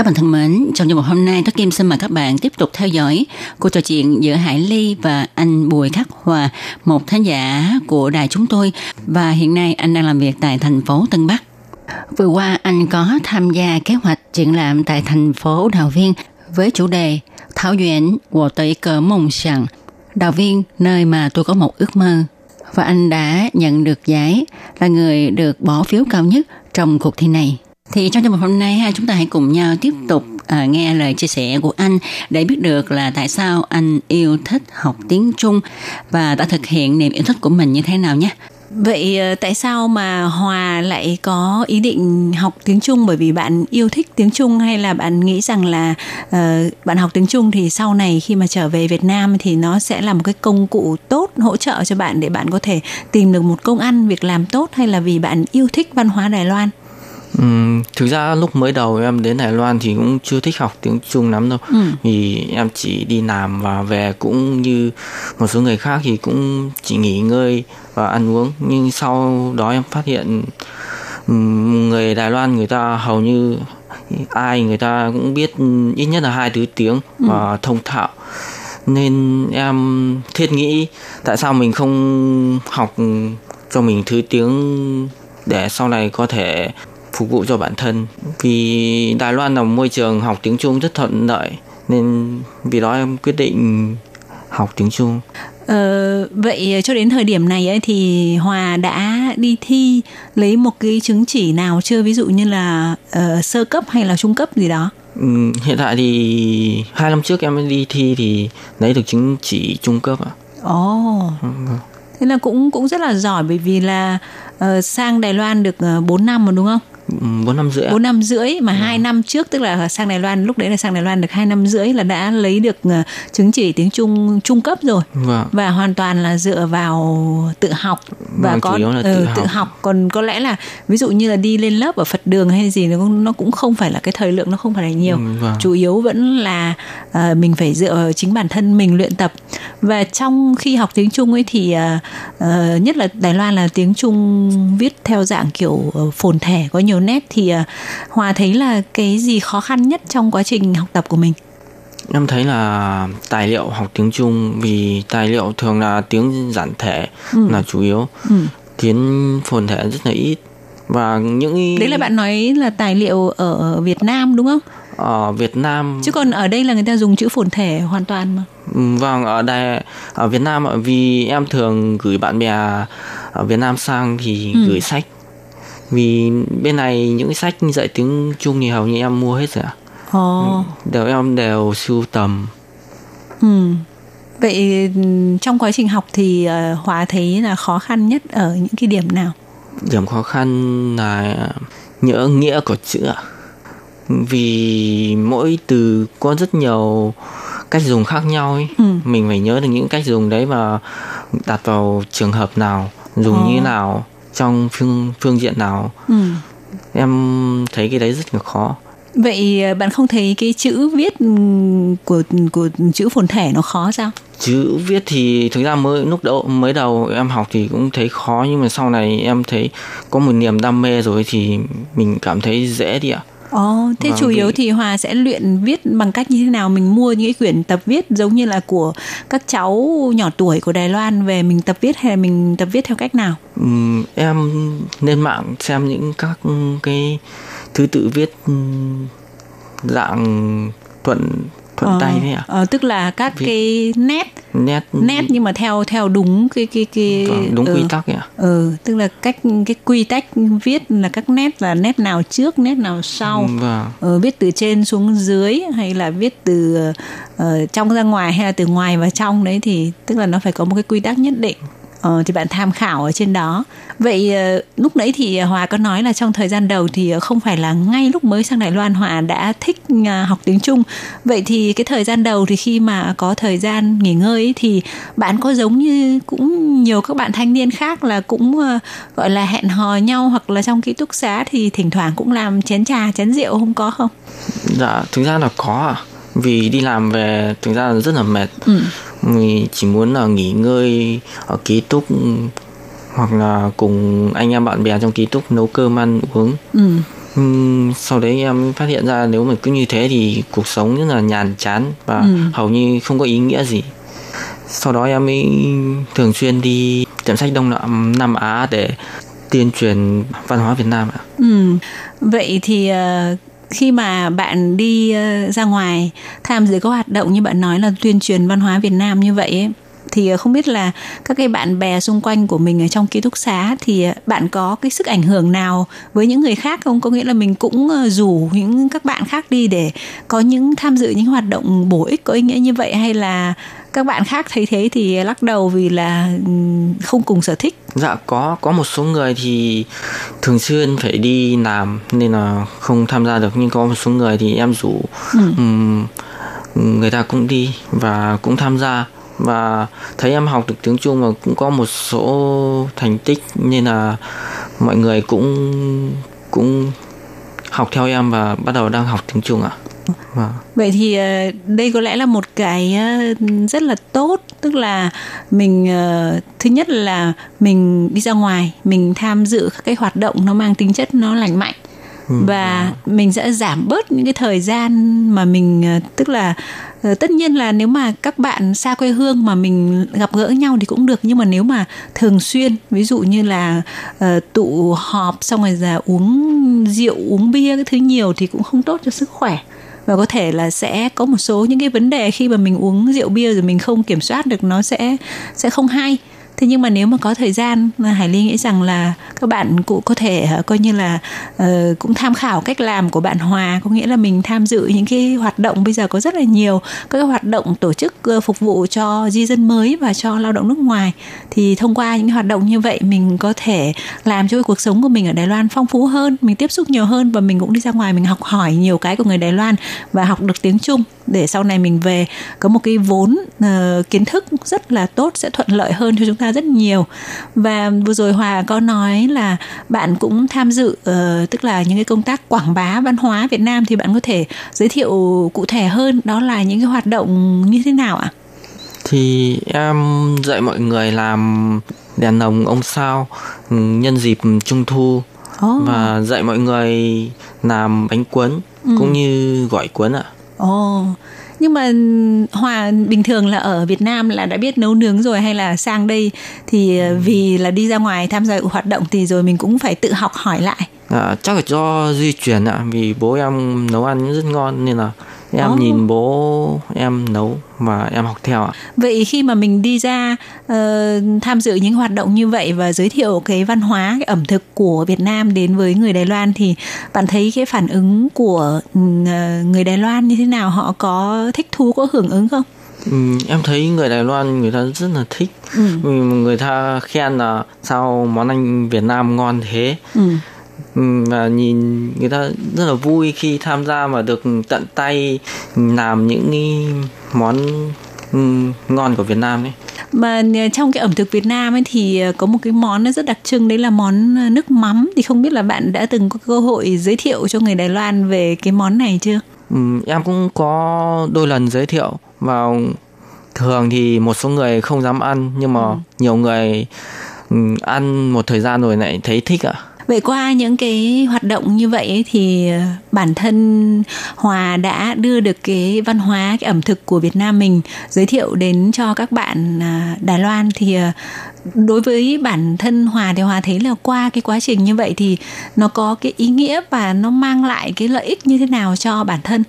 Các bạn thân mến, trong chương mục hôm nay, Tất Kim xin mời các bạn tiếp tục theo dõi cuộc trò chuyện giữa Hải Ly và anh Bùi Khắc Hòa, một khán giả của đài chúng tôi. Và hiện nay anh đang làm việc tại thành phố Tân Bắc. Vừa qua anh có tham gia kế hoạch triển lãm tại thành phố Đào Viên với chủ đề Thảo Duyện của tới cờ mộng sẵn Đào Viên nơi mà tôi có một ước mơ và anh đã nhận được giải là người được bỏ phiếu cao nhất trong cuộc thi này. Thì trong chương trình hôm nay chúng ta hãy cùng nhau tiếp tục à, nghe lời chia sẻ của anh để biết được là tại sao anh yêu thích học tiếng Trung và đã thực hiện niềm yêu thích của mình như thế nào nhé. Vậy ờ, tại sao mà Hòa lại có ý định học tiếng Trung bởi vì bạn yêu thích tiếng Trung hay là bạn nghĩ rằng là uh, bạn học tiếng Trung thì sau này khi mà trở về Việt Nam thì nó sẽ là một cái công cụ tốt hỗ trợ cho bạn để bạn có thể tìm được một công ăn việc làm tốt hay là vì bạn yêu thích văn hóa Đài Loan? Ừm, thực ra lúc mới đầu em đến Đài Loan thì cũng chưa thích học tiếng Trung lắm đâu. Ừ. vì em chỉ đi làm và về cũng như một số người khác thì cũng chỉ nghỉ ngơi và ăn uống. Nhưng sau đó em phát hiện người Đài Loan người ta hầu như ai người ta cũng biết ít nhất là hai thứ tiếng và thông thạo. Nên em thiết nghĩ tại sao mình không học cho mình thứ tiếng để sau này có thể phục vụ cho bản thân vì Đài Loan là một môi trường học tiếng Trung rất thuận lợi nên vì đó em quyết định học tiếng Trung Ờ, vậy cho đến thời điểm này ấy thì Hòa đã đi thi lấy một cái chứng chỉ nào chưa ví dụ như là ờ, sơ cấp hay là trung cấp gì đó? Ừm, hiện tại thì hai năm trước em đi thi thì lấy được chứng chỉ trung cấp ạ Ồ. Thế là cũng cũng rất là giỏi bởi vì là ờ, sang Đài Loan được uh, 4 năm rồi đúng không? Bốn năm rưỡi. 4 năm rưỡi mà hai năm trước tức là sang Đài Loan lúc đấy là sang Đài Loan được hai năm rưỡi là đã lấy được ờ, chứng chỉ tiếng Trung trung cấp rồi. Vâng. và hoàn toàn là dựa vào tự học và Vâng, có chủ yếu là ừ, tự tự học. học còn có lẽ là ví dụ như là đi lên lớp ở Phật đường hay gì nó cũng nó cũng không phải là cái thời lượng nó không phải là nhiều Ừ, vâng. chủ yếu vẫn là ờ, mình phải dựa vào chính bản thân mình luyện tập và trong khi học tiếng Trung ấy thì ờ, ờ, nhất là Đài Loan là tiếng Trung viết theo dạng kiểu ờ, phồn thể có nhiều nét thì ờ, Hòa thấy là cái gì khó khăn nhất trong quá trình học tập của mình Em thấy là tài liệu học tiếng Trung vì tài liệu thường là tiếng giản thể là chủ yếu. Ừ. Tiếng phồn thể rất là ít. Và những đấy là bạn nói là tài liệu ở Việt Nam đúng không ở Việt Nam chứ còn ở đây là người ta dùng chữ phồn thể hoàn toàn mà Ừ, Vâng, ở đây ở Việt Nam vì em thường gửi bạn bè ở Việt Nam sang thì Ừ. gửi sách. Vì bên này những cái sách dạy tiếng Trung thì hầu như em mua hết rồi ạ. Ồ, Đều em đều sưu tầm. ừ. Vậy ừ, trong quá trình học thì ờ, Hòa thấy là khó khăn nhất ở những cái điểm nào? Điểm khó khăn là nhớ nghĩa của chữ ạ. Vì mỗi từ có rất nhiều cách dùng khác nhau ấy. Ừ. Mình phải nhớ được những cách dùng đấy và đặt vào trường hợp nào, dùng Ồ. như nào, trong phương phương diện nào. Ừ. Em thấy cái đấy rất là khó. Vậy ờ, bạn không thấy cái chữ viết ừ, của của chữ phồn thể nó khó sao? chữ viết thì thực ra mới lúc đầu mới đầu em học thì cũng thấy khó nhưng mà sau này em thấy có một niềm đam mê rồi thì mình cảm thấy dễ đi ạ Ồ, thế Vâng, chủ yếu vì- thì Hòa sẽ luyện viết bằng cách như thế nào? Mình mua những cái quyển tập viết giống như là của các cháu nhỏ tuổi của Đài Loan về mình tập viết hay là mình tập viết theo cách nào? Ừm, em lên mạng xem những các cái thứ tự viết dạng thuận thuận tay đấy ạ Ờ, tức là các Viết- cái nét nét nét nhưng mà theo theo đúng cái cái cái vâng, đúng ừ, quy tắc ạ Ừ, tức là cách cái quy tắc viết là các nét là nét nào trước, nét nào sau. vâng Ờ, viết từ trên xuống dưới hay là viết từ ờ, trong ra ngoài hay là từ ngoài vào trong đấy thì tức là nó phải có một cái quy tắc nhất định. Ờ, thì bạn tham khảo ở trên đó. Vậy ờ, lúc nãy thì Hòa có nói là trong thời gian đầu thì ờ, không phải là ngay lúc mới sang Đài Loan Hòa đã thích à, học tiếng Trung. Vậy thì cái thời gian đầu thì khi mà có thời gian nghỉ ngơi ấy, thì bạn có giống như cũng nhiều các bạn thanh niên khác là cũng ờ, gọi là hẹn hò nhau hoặc là trong ký túc xá thì thỉnh thoảng cũng làm chén trà chén rượu không có không? dạ thực ra là có ạ vì đi làm về thực ra là rất là mệt Ừ. mình chỉ muốn là nghỉ ngơi ở ký túc hoặc là cùng anh em bạn bè trong ký túc nấu cơm ăn uống Ừ. Ừm, sau đấy em phát hiện ra nếu mà cứ như thế thì cuộc sống rất là nhàn chán và Ừ. hầu như không có ý nghĩa gì sau đó em mới thường xuyên đi tiệm sách đông nam nam á để tuyên truyền văn hóa việt nam ạ Ừ. Vậy thì ờ, khi mà bạn đi ờ, ra ngoài tham dự các hoạt động như bạn nói là tuyên truyền văn hóa Việt Nam như vậy ấy, thì ờ, không biết là các cái bạn bè xung quanh của mình ở trong ký túc xá thì ờ, bạn có cái sức ảnh hưởng nào với những người khác không? Có nghĩa là mình cũng rủ những các bạn khác đi để có những tham dự những hoạt động bổ ích có ý nghĩa như vậy hay là các bạn khác thấy thế thì lắc đầu vì là ừm, không cùng sở thích. dạ có có một số người thì thường xuyên phải đi làm nên là không tham gia được nhưng có một số người thì em rủ Ừ. ừm, người ta cũng đi và cũng tham gia và thấy em học được tiếng Trung và cũng có một số thành tích nên là mọi người cũng cũng học theo em và bắt đầu đang học tiếng Trung ạ. Vâng. Vậy thì ờ, đây có lẽ là một cái ờ, rất là tốt, tức là mình ờ, thứ nhất là mình đi ra ngoài, mình tham dự các cái hoạt động nó mang tính chất nó lành mạnh. Và mình sẽ giảm bớt những cái thời gian mà mình tức là tất nhiên là nếu mà các bạn xa quê hương mà mình gặp gỡ nhau thì cũng được nhưng mà nếu mà thường xuyên ví dụ như là ờ, tụ họp xong rồi là uống rượu uống bia cái thứ nhiều thì cũng không tốt cho sức khỏe và có thể là sẽ có một số những cái vấn đề khi mà mình uống rượu bia rồi mình không kiểm soát được, nó sẽ sẽ không hay thế nhưng mà nếu mà có thời gian hải ly nghĩ rằng là các bạn cũng có thể ờ, coi như là uh, cũng tham khảo cách làm của bạn hòa có nghĩa là mình tham dự những cái hoạt động bây giờ có rất là nhiều các cái hoạt động tổ chức ờ, phục vụ cho di dân mới và cho lao động nước ngoài. Thì thông qua những hoạt động như vậy mình có thể làm cho cái cuộc sống của mình ở Đài Loan phong phú hơn mình tiếp xúc nhiều hơn và mình cũng đi ra ngoài mình học hỏi nhiều cái của người Đài Loan và học được tiếng Trung để sau này mình về có một cái vốn ờ, kiến thức rất là tốt sẽ thuận lợi hơn cho chúng ta rất nhiều và vừa rồi Hòa có nói là bạn cũng tham dự ờ, tức là những cái công tác quảng bá văn hóa Việt Nam thì bạn có thể giới thiệu cụ thể hơn đó là những cái hoạt động như thế nào ạ? Thì em dạy mọi người làm đèn lồng ông sao nhân dịp trung thu Ồ. và dạy mọi người làm bánh cuốn Ừ. cũng như gỏi cuốn ạ. Ồ, nhưng mà Hòa bình thường là ở Việt Nam là đã biết nấu nướng rồi hay là sang đây thì ờ, vì là đi ra ngoài tham gia hoạt động thì rồi mình cũng phải tự học hỏi lại. À, chắc là do di truyền ạ vì bố em nấu ăn rất ngon nên là em Ồ. nhìn bố em nấu và em học theo ạ. Vậy khi mà mình đi ra ờ, tham dự những hoạt động như vậy và giới thiệu cái văn hóa, cái ẩm thực của Việt Nam đến với người Đài Loan thì bạn thấy cái phản ứng của ừ, ờ, người Đài Loan như thế nào? Họ có thích thú, có hưởng ứng không? Ừ, em thấy người Đài Loan người ta rất là thích Ừ. Vì người ta khen là sao món ăn Việt Nam ngon thế Ừ. Và nhìn người ta rất là vui khi tham gia và được tận tay làm những món ừ, ngon của Việt Nam ấy. Mà ờ, trong cái ẩm thực Việt Nam ấy thì ờ, có một cái món nó rất đặc trưng đấy là món ờ, nước mắm thì không biết là bạn đã từng có cơ hội giới thiệu cho người Đài Loan về cái món này chưa? Ừ, em cũng có đôi lần giới thiệu vào thường thì một số người không dám ăn nhưng mà Ừ. nhiều người ừ, ăn một thời gian rồi lại thấy thích ạ Vậy qua những cái hoạt động như vậy ấy, thì ờ, bản thân Hòa đã đưa được cái văn hóa, cái ẩm thực của Việt Nam mình giới thiệu đến cho các bạn à, Đài Loan thì ờ, đối với bản thân Hòa thì Hòa thấy là qua cái quá trình như vậy thì nó có cái ý nghĩa và nó mang lại cái lợi ích như thế nào cho bản thân?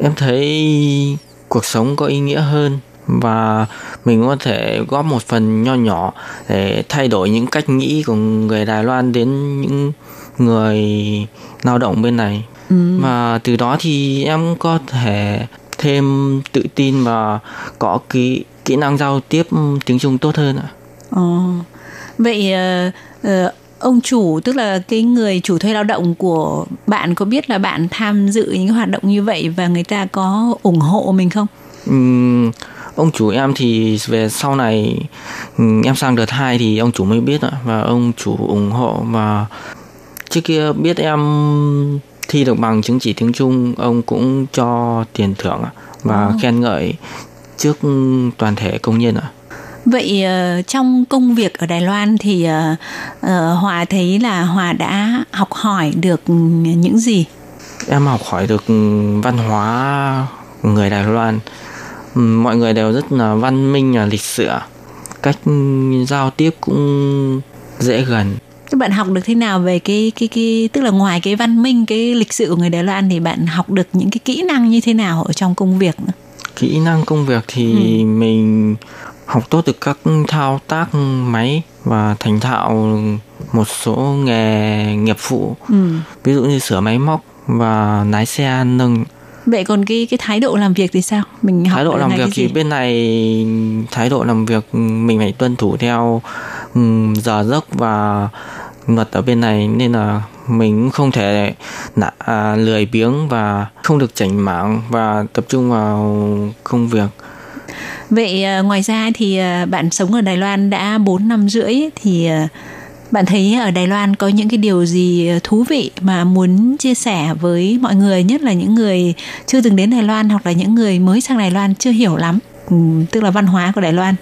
em thấy cuộc sống có ý nghĩa hơn và mình có thể góp một phần nho nhỏ để thay đổi những cách nghĩ của người Đài Loan đến những người lao động bên này Ừ. và từ đó thì em có thể thêm tự tin và có kỹ kỹ năng giao tiếp tiếng Trung tốt hơn ạ. Ồ. Vậy ờ, ờ, ông chủ tức là cái người chủ thuê lao động của bạn có biết là bạn tham dự những hoạt động như vậy và người ta có ủng hộ mình không? Ừm, ông chủ em thì về sau này ừm, em sang đợt 2 thì ông chủ mới biết ạ và ông chủ ủng hộ và trước kia biết em thi được bằng chứng chỉ tiếng Trung ông cũng cho tiền thưởng và khen ngợi trước toàn thể công nhân ạ. Vậy ờ, trong công việc ở Đài Loan thì ờ, ờ, Hòa thấy là Hòa đã học hỏi được những gì? Em học hỏi được văn hóa người Đài Loan. Mọi người đều rất là văn minh và lịch sự. ạ. Cách giao tiếp cũng dễ gần. Các bạn học được thế nào về cái cái cái tức là ngoài cái văn minh cái lịch sự của người Đài Loan thì bạn học được những cái kỹ năng như thế nào ở trong công việc nữa? Kỹ năng công việc thì mình học tốt được các thao tác máy và thành thạo một số nghề nghiệp vụ. Ừ. Ví dụ như sửa máy móc và lái xe nâng Vậy còn cái cái thái độ làm việc thì sao? Mình học thái độ làm việc thì bên này thái độ làm việc mình phải tuân thủ theo ừm, giờ giấc và luật ở bên này. Nên là mình không thể nạ, à, lười biếng và không được chảnh mảng và tập trung vào công việc. Vậy ờ, ngoài ra thì ờ, bạn sống ở Đài Loan đã 4 năm rưỡi thì ờ, bạn thấy ở Đài Loan có những cái điều gì thú vị mà muốn chia sẻ với mọi người nhất là những người chưa từng đến Đài Loan hoặc là những người mới sang Đài Loan chưa hiểu lắm ừ, tức là văn hóa của Đài Loan.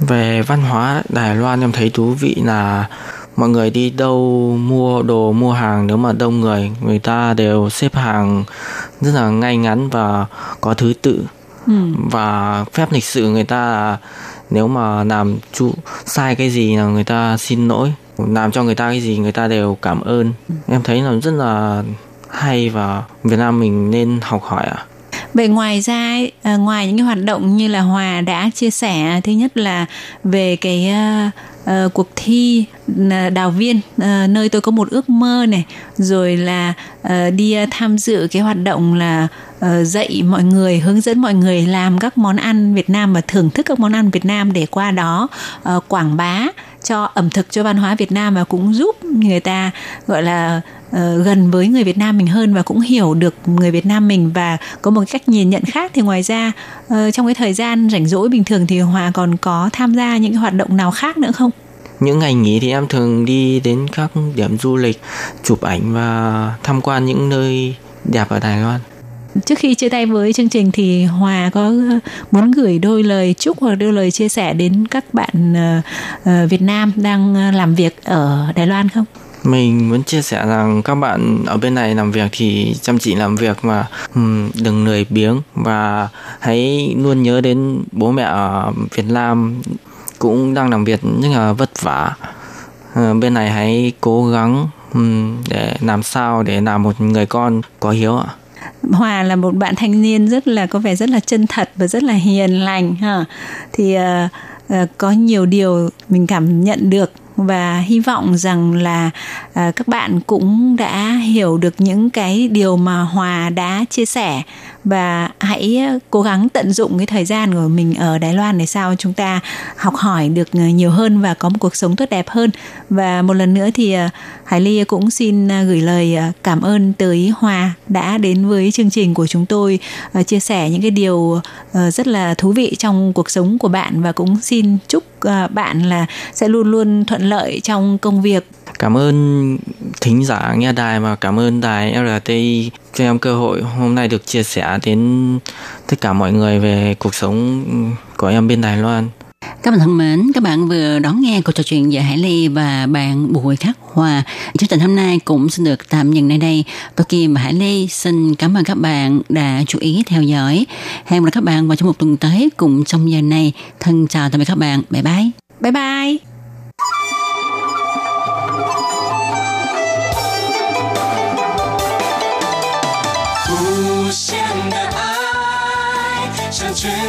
về văn hóa Đài Loan em thấy thú vị là mọi người đi đâu mua đồ mua hàng nếu mà đông người người ta đều xếp hàng rất là ngay ngắn và có thứ tự Ừ. và phép lịch sự người ta là nếu mà làm chu sai cái gì là người ta xin lỗi làm cho người ta cái gì người ta đều cảm ơn. Em thấy là rất là hay và Việt Nam mình nên học hỏi ạ. Vậy ngoài ra à, ngoài những cái hoạt động như là Hòa đã chia sẻ thứ nhất là về cái à, à, cuộc thi à, đào viên à, nơi tôi có một ước mơ này rồi là à, đi à, tham dự cái hoạt động là à, dạy mọi người hướng dẫn mọi người làm các món ăn Việt Nam và thưởng thức các món ăn Việt Nam để qua đó à, quảng bá cho ẩm thực cho văn hóa Việt Nam và cũng giúp người ta gọi là uh, gần với người Việt Nam mình hơn và cũng hiểu được người Việt Nam mình và có một cách nhìn nhận khác thì ngoài ra uh, trong cái thời gian rảnh rỗi bình thường thì Hòa còn có tham gia những cái hoạt động nào khác nữa không? những ngày nghỉ thì em thường đi đến các điểm du lịch chụp ảnh và tham quan những nơi đẹp ở Đài Loan Trước khi chia tay với chương trình thì Hòa có ờ, muốn gửi đôi lời chúc hoặc đôi lời chia sẻ đến các bạn ờ, ờ, Việt Nam đang làm việc ở Đài Loan không? Mình muốn chia sẻ rằng các bạn ở bên này làm việc thì chăm chỉ làm việc mà ừm, đừng lười biếng và hãy luôn nhớ đến bố mẹ ở Việt Nam cũng đang làm việc rất là vất vả. Bên này hãy cố gắng để làm sao để làm một người con có hiếu ạ. Hòa là một bạn thanh niên rất là có vẻ rất là chân thật và rất là hiền lành ha. Thì uh, uh, có nhiều điều mình cảm nhận được và hy vọng rằng là uh, các bạn cũng đã hiểu được những cái điều mà Hòa đã chia sẻ và hãy ờ, cố gắng tận dụng cái thời gian của mình ở Đài Loan để sao chúng ta học hỏi được ờ, nhiều hơn và có một cuộc sống tốt đẹp hơn. Và một lần nữa thì ờ, Hải Ly cũng xin gửi lời cảm ơn tới Hòa đã đến với chương trình của chúng tôi chia sẻ những cái điều rất là thú vị trong cuộc sống của bạn. Và cũng xin chúc bạn là sẽ luôn luôn thuận lợi trong công việc Cảm ơn thính giả nghe đài và cảm ơn đài RTI cho em cơ hội hôm nay được chia sẻ đến tất cả mọi người về cuộc sống của em bên Đài Loan. Các bạn thân mến, các bạn vừa đón nghe cuộc trò chuyện giữa Hải Ly và bạn Bùi Khắc Hòa. Chương trình hôm nay cũng xin được tạm dừng nơi đây. Tôi Kim và Hải Ly xin cảm ơn các bạn đã chú ý theo dõi. Hẹn gặp lại các bạn vào trong một tuần tới cùng trong giờ này. Thân chào tạm biệt các bạn. Bye bye. Bye bye.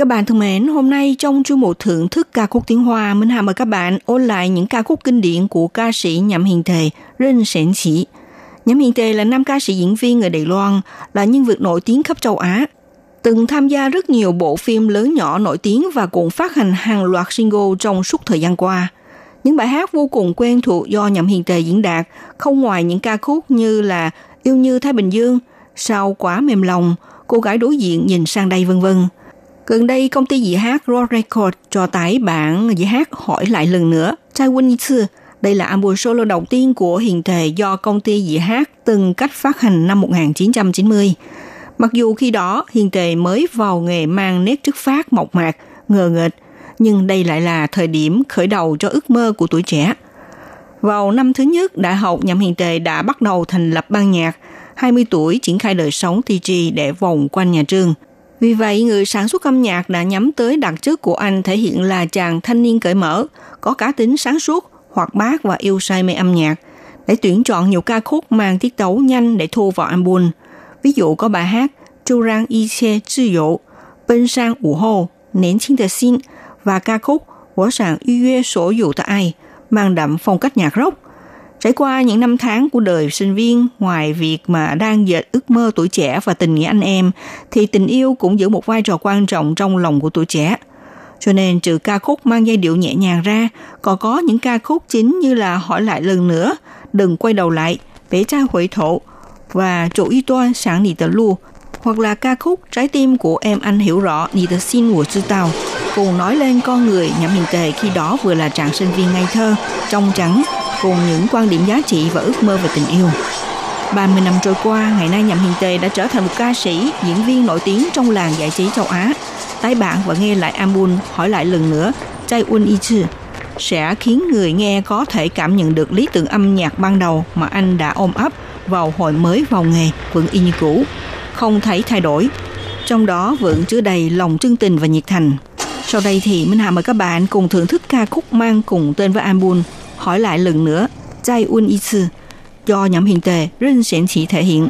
Các bạn thân mến, hôm nay trong chương mục thưởng thức ca khúc tiếng Hoa, Minh Hà mời các bạn ôn lại những ca khúc kinh điển của ca sĩ Nhậm Hiền Thề, Rinh Sển Chỉ. Nhậm Hiền Thề là nam ca sĩ diễn viên người Đài Loan, là nhân vật nổi tiếng khắp châu Á. Từng tham gia rất nhiều bộ phim lớn nhỏ nổi tiếng và cũng phát hành hàng loạt single trong suốt thời gian qua. Những bài hát vô cùng quen thuộc do Nhậm Hiền Tề diễn đạt, không ngoài những ca khúc như là Yêu như Thái Bình Dương, Sao quá mềm lòng, Cô gái đối diện nhìn sang đây vân vân. Gần đây, công ty dĩ hát Raw Record cho tải bản dĩ hát hỏi lại lần nữa, Trai Win Sư. Đây là album solo đầu tiên của Hiền thể do công ty dĩ hát từng cách phát hành năm 1990. Mặc dù khi đó Hiền Tề mới vào nghề mang nét trước phát mộc mạc, ngờ nghệch, nhưng đây lại là thời điểm khởi đầu cho ước mơ của tuổi trẻ. Vào năm thứ nhất, Đại học Nhậm Hiền Tề đã bắt đầu thành lập ban nhạc, 20 tuổi triển khai đời sống TG để vòng quanh nhà trường. Vì vậy, người sản xuất âm nhạc đã nhắm tới đặc chất của anh thể hiện là chàng thanh niên cởi mở, có cá tính sáng suốt, hoạt bát và yêu say mê âm nhạc, để tuyển chọn nhiều ca khúc mang tiết tấu nhanh để thu vào album. Ví dụ có bài hát Chu Rang Y Chie Zhi Dụ, Bên sang ủ Hồ, Nén Chính Tờ Xin và ca khúc Wo Sàng Yu Yue Sổ Dụ Ta Ai, mang đậm phong cách nhạc rock. Trải qua những năm tháng của đời sinh viên, ngoài việc mà đang dệt ước mơ tuổi trẻ và tình nghĩa anh em, thì tình yêu cũng giữ một vai trò quan trọng trong lòng của tuổi trẻ. Cho nên trừ ca khúc mang giai điệu nhẹ nhàng ra, còn có những ca khúc chính như là Hỏi lại lần nữa, Đừng quay đầu lại, bể trai huệ thổ và Chủ y toan sáng nỉ tờ lu, hoặc là ca khúc Trái tim của em anh hiểu rõ nỉ tờ xin của sư tàu, cùng nói lên con người nhậm hình tề khi đó vừa là trạng sinh viên ngây thơ, trong trắng, cùng những quan điểm giá trị và ước mơ về tình yêu. 30 năm trôi qua, ngày nay Nhậm Hiền Tề đã trở thành một ca sĩ, diễn viên nổi tiếng trong làng giải trí châu Á. Tái bản và nghe lại album hỏi lại lần nữa, Chai Un Y Chư sẽ khiến người nghe có thể cảm nhận được lý tưởng âm nhạc ban đầu mà anh đã ôm ấp vào hồi mới vào nghề vẫn y như cũ, không thấy thay đổi. Trong đó vẫn chứa đầy lòng chân tình và nhiệt thành. Sau đây thì Minh Hà mời các bạn cùng thưởng thức ca khúc mang cùng tên với album hỏi lại lần nữa, Trai Un do nhóm hiện tề Rinh Sển Chỉ thể hiện.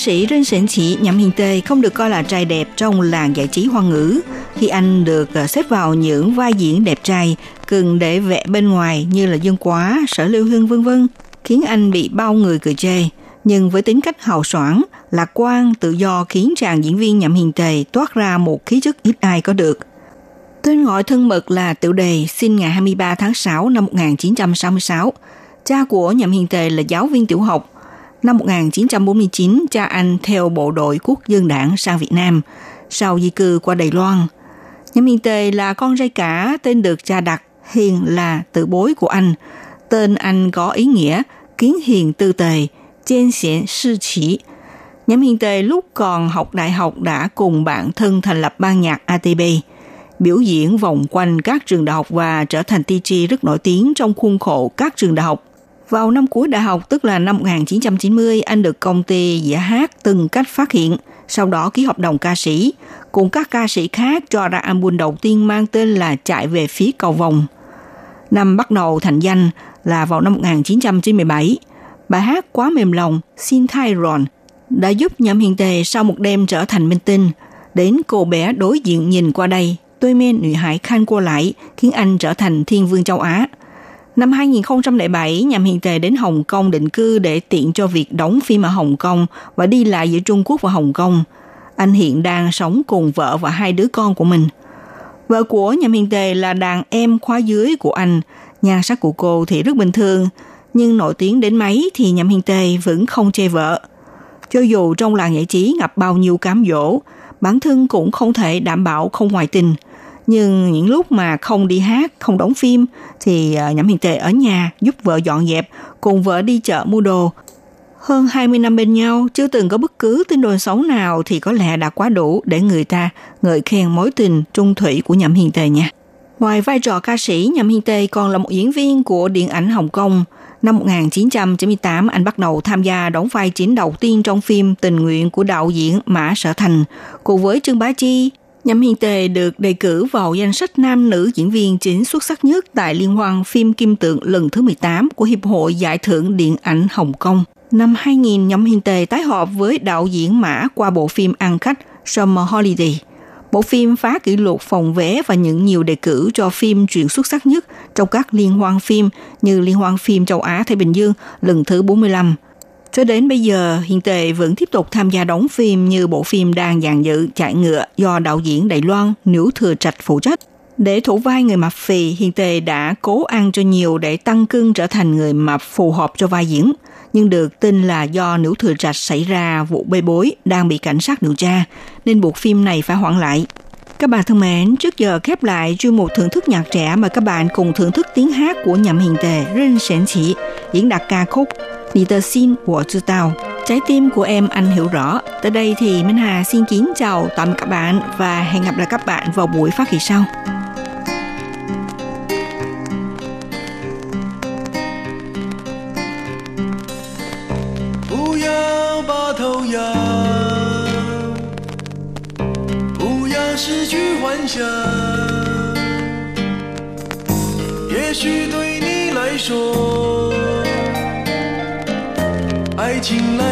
Sĩ Rin Sển Chỉ Nhậm Hiền Tê không được coi là trai đẹp trong làng giải trí hoa ngữ khi anh được ờ, xếp vào những vai diễn đẹp trai cần để vẽ bên ngoài như là Dương Quá, Sở Lưu Hương vân vân khiến anh bị bao người cười chê. Nhưng với tính cách hào soảng, lạc quan, tự do khiến chàng diễn viên Nhậm Hiền Tề toát ra một khí chất ít ai có được. Tên gọi thân mật là Tiểu Đề, sinh ngày 23 tháng 6 năm 1966. Cha của Nhậm Hiền Tề là giáo viên tiểu học. Năm 1949, cha anh theo bộ đội quốc dân đảng sang Việt Nam, sau di cư qua Đài Loan. Nhâm Yên Tề là con trai cả, tên được cha đặt, Hiền là tự bối của anh. Tên anh có ý nghĩa kiến hiền tư tề, trên xỉn sư chỉ. Nhâm Hiền Tề lúc còn học đại học đã cùng bạn thân thành lập ban nhạc ATB – biểu diễn vòng quanh các trường đại học và trở thành TG rất nổi tiếng trong khuôn khổ các trường đại học. Vào năm cuối đại học, tức là năm 1990, anh được công ty giả hát từng cách phát hiện, sau đó ký hợp đồng ca sĩ, cùng các ca sĩ khác cho ra album đầu tiên mang tên là Chạy về phía cầu vòng. Năm bắt đầu thành danh là vào năm 1997. Bài hát Quá mềm lòng, Xin thay Ron đã giúp Nhậm hiện Tề sau một đêm trở thành minh tinh. Đến cô bé đối diện nhìn qua đây Tôi men nữ hải Khan qua lại khiến anh trở thành thiên vương châu Á. Năm 2007, nhằm Hiền Tề đến Hồng Kông định cư để tiện cho việc đóng phim ở Hồng Kông và đi lại giữa Trung Quốc và Hồng Kông. Anh hiện đang sống cùng vợ và hai đứa con của mình. Vợ của Nhậm Hiền Tề là đàn em khóa dưới của anh. Nhan sắc của cô thì rất bình thường, nhưng nổi tiếng đến mấy thì Nhậm Hiền Tề vẫn không chê vợ. Cho dù trong làng giải trí gặp bao nhiêu cám dỗ, bản thân cũng không thể đảm bảo không ngoại tình – nhưng những lúc mà không đi hát, không đóng phim thì ờ, Nhậm Hiền Tề ở nhà giúp vợ dọn dẹp, cùng vợ đi chợ mua đồ. Hơn 20 năm bên nhau, chưa từng có bất cứ tin đồn xấu nào thì có lẽ đã quá đủ để người ta ngợi khen mối tình trung thủy của Nhậm Hiền Tề nha. Ngoài vai trò ca sĩ, Nhậm Hiền Tề còn là một diễn viên của điện ảnh Hồng Kông. Năm 1998, anh bắt đầu tham gia đóng vai chính đầu tiên trong phim Tình nguyện của đạo diễn Mã Sở Thành, cùng với Trương Bá Chi, Nhậm Hiền Tề được đề cử vào danh sách nam nữ diễn viên chính xuất sắc nhất tại Liên hoan phim Kim Tượng lần thứ 18 của Hiệp hội Giải thưởng Điện ảnh Hồng Kông. Năm 2000, Nhậm Hiền Tề tái hợp với đạo diễn Mã qua bộ phim Ăn khách Summer Holiday. Bộ phim phá kỷ lục phòng vé và nhận nhiều đề cử cho phim truyện xuất sắc nhất trong các liên hoan phim như Liên hoan phim châu Á Thái Bình Dương lần thứ 45, cho đến bây giờ, Hiền Tề vẫn tiếp tục tham gia đóng phim như bộ phim đang dàn dự chạy ngựa do đạo diễn Đài Loan Nữ Thừa Trạch phụ trách. Để thủ vai người mập phì, Hiền Tề đã cố ăn cho nhiều để tăng cân trở thành người mập phù hợp cho vai diễn. Nhưng được tin là do Nữ Thừa Trạch xảy ra vụ bê bối đang bị cảnh sát điều tra, nên buộc phim này phải hoãn lại. Các bạn thân mến, trước giờ khép lại chuyên mục thưởng thức nhạc trẻ mà các bạn cùng thưởng thức tiếng hát của nhậm hiền tề rin Sển Chỉ diễn đạt ca khúc Ni tờ xin của chư tàu. Trái tim của em anh hiểu rõ. Tới đây thì Minh Hà xin kính chào tạm các bạn và hẹn gặp lại các bạn vào buổi phát kỳ sau. 醒了。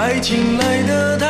爱情来的太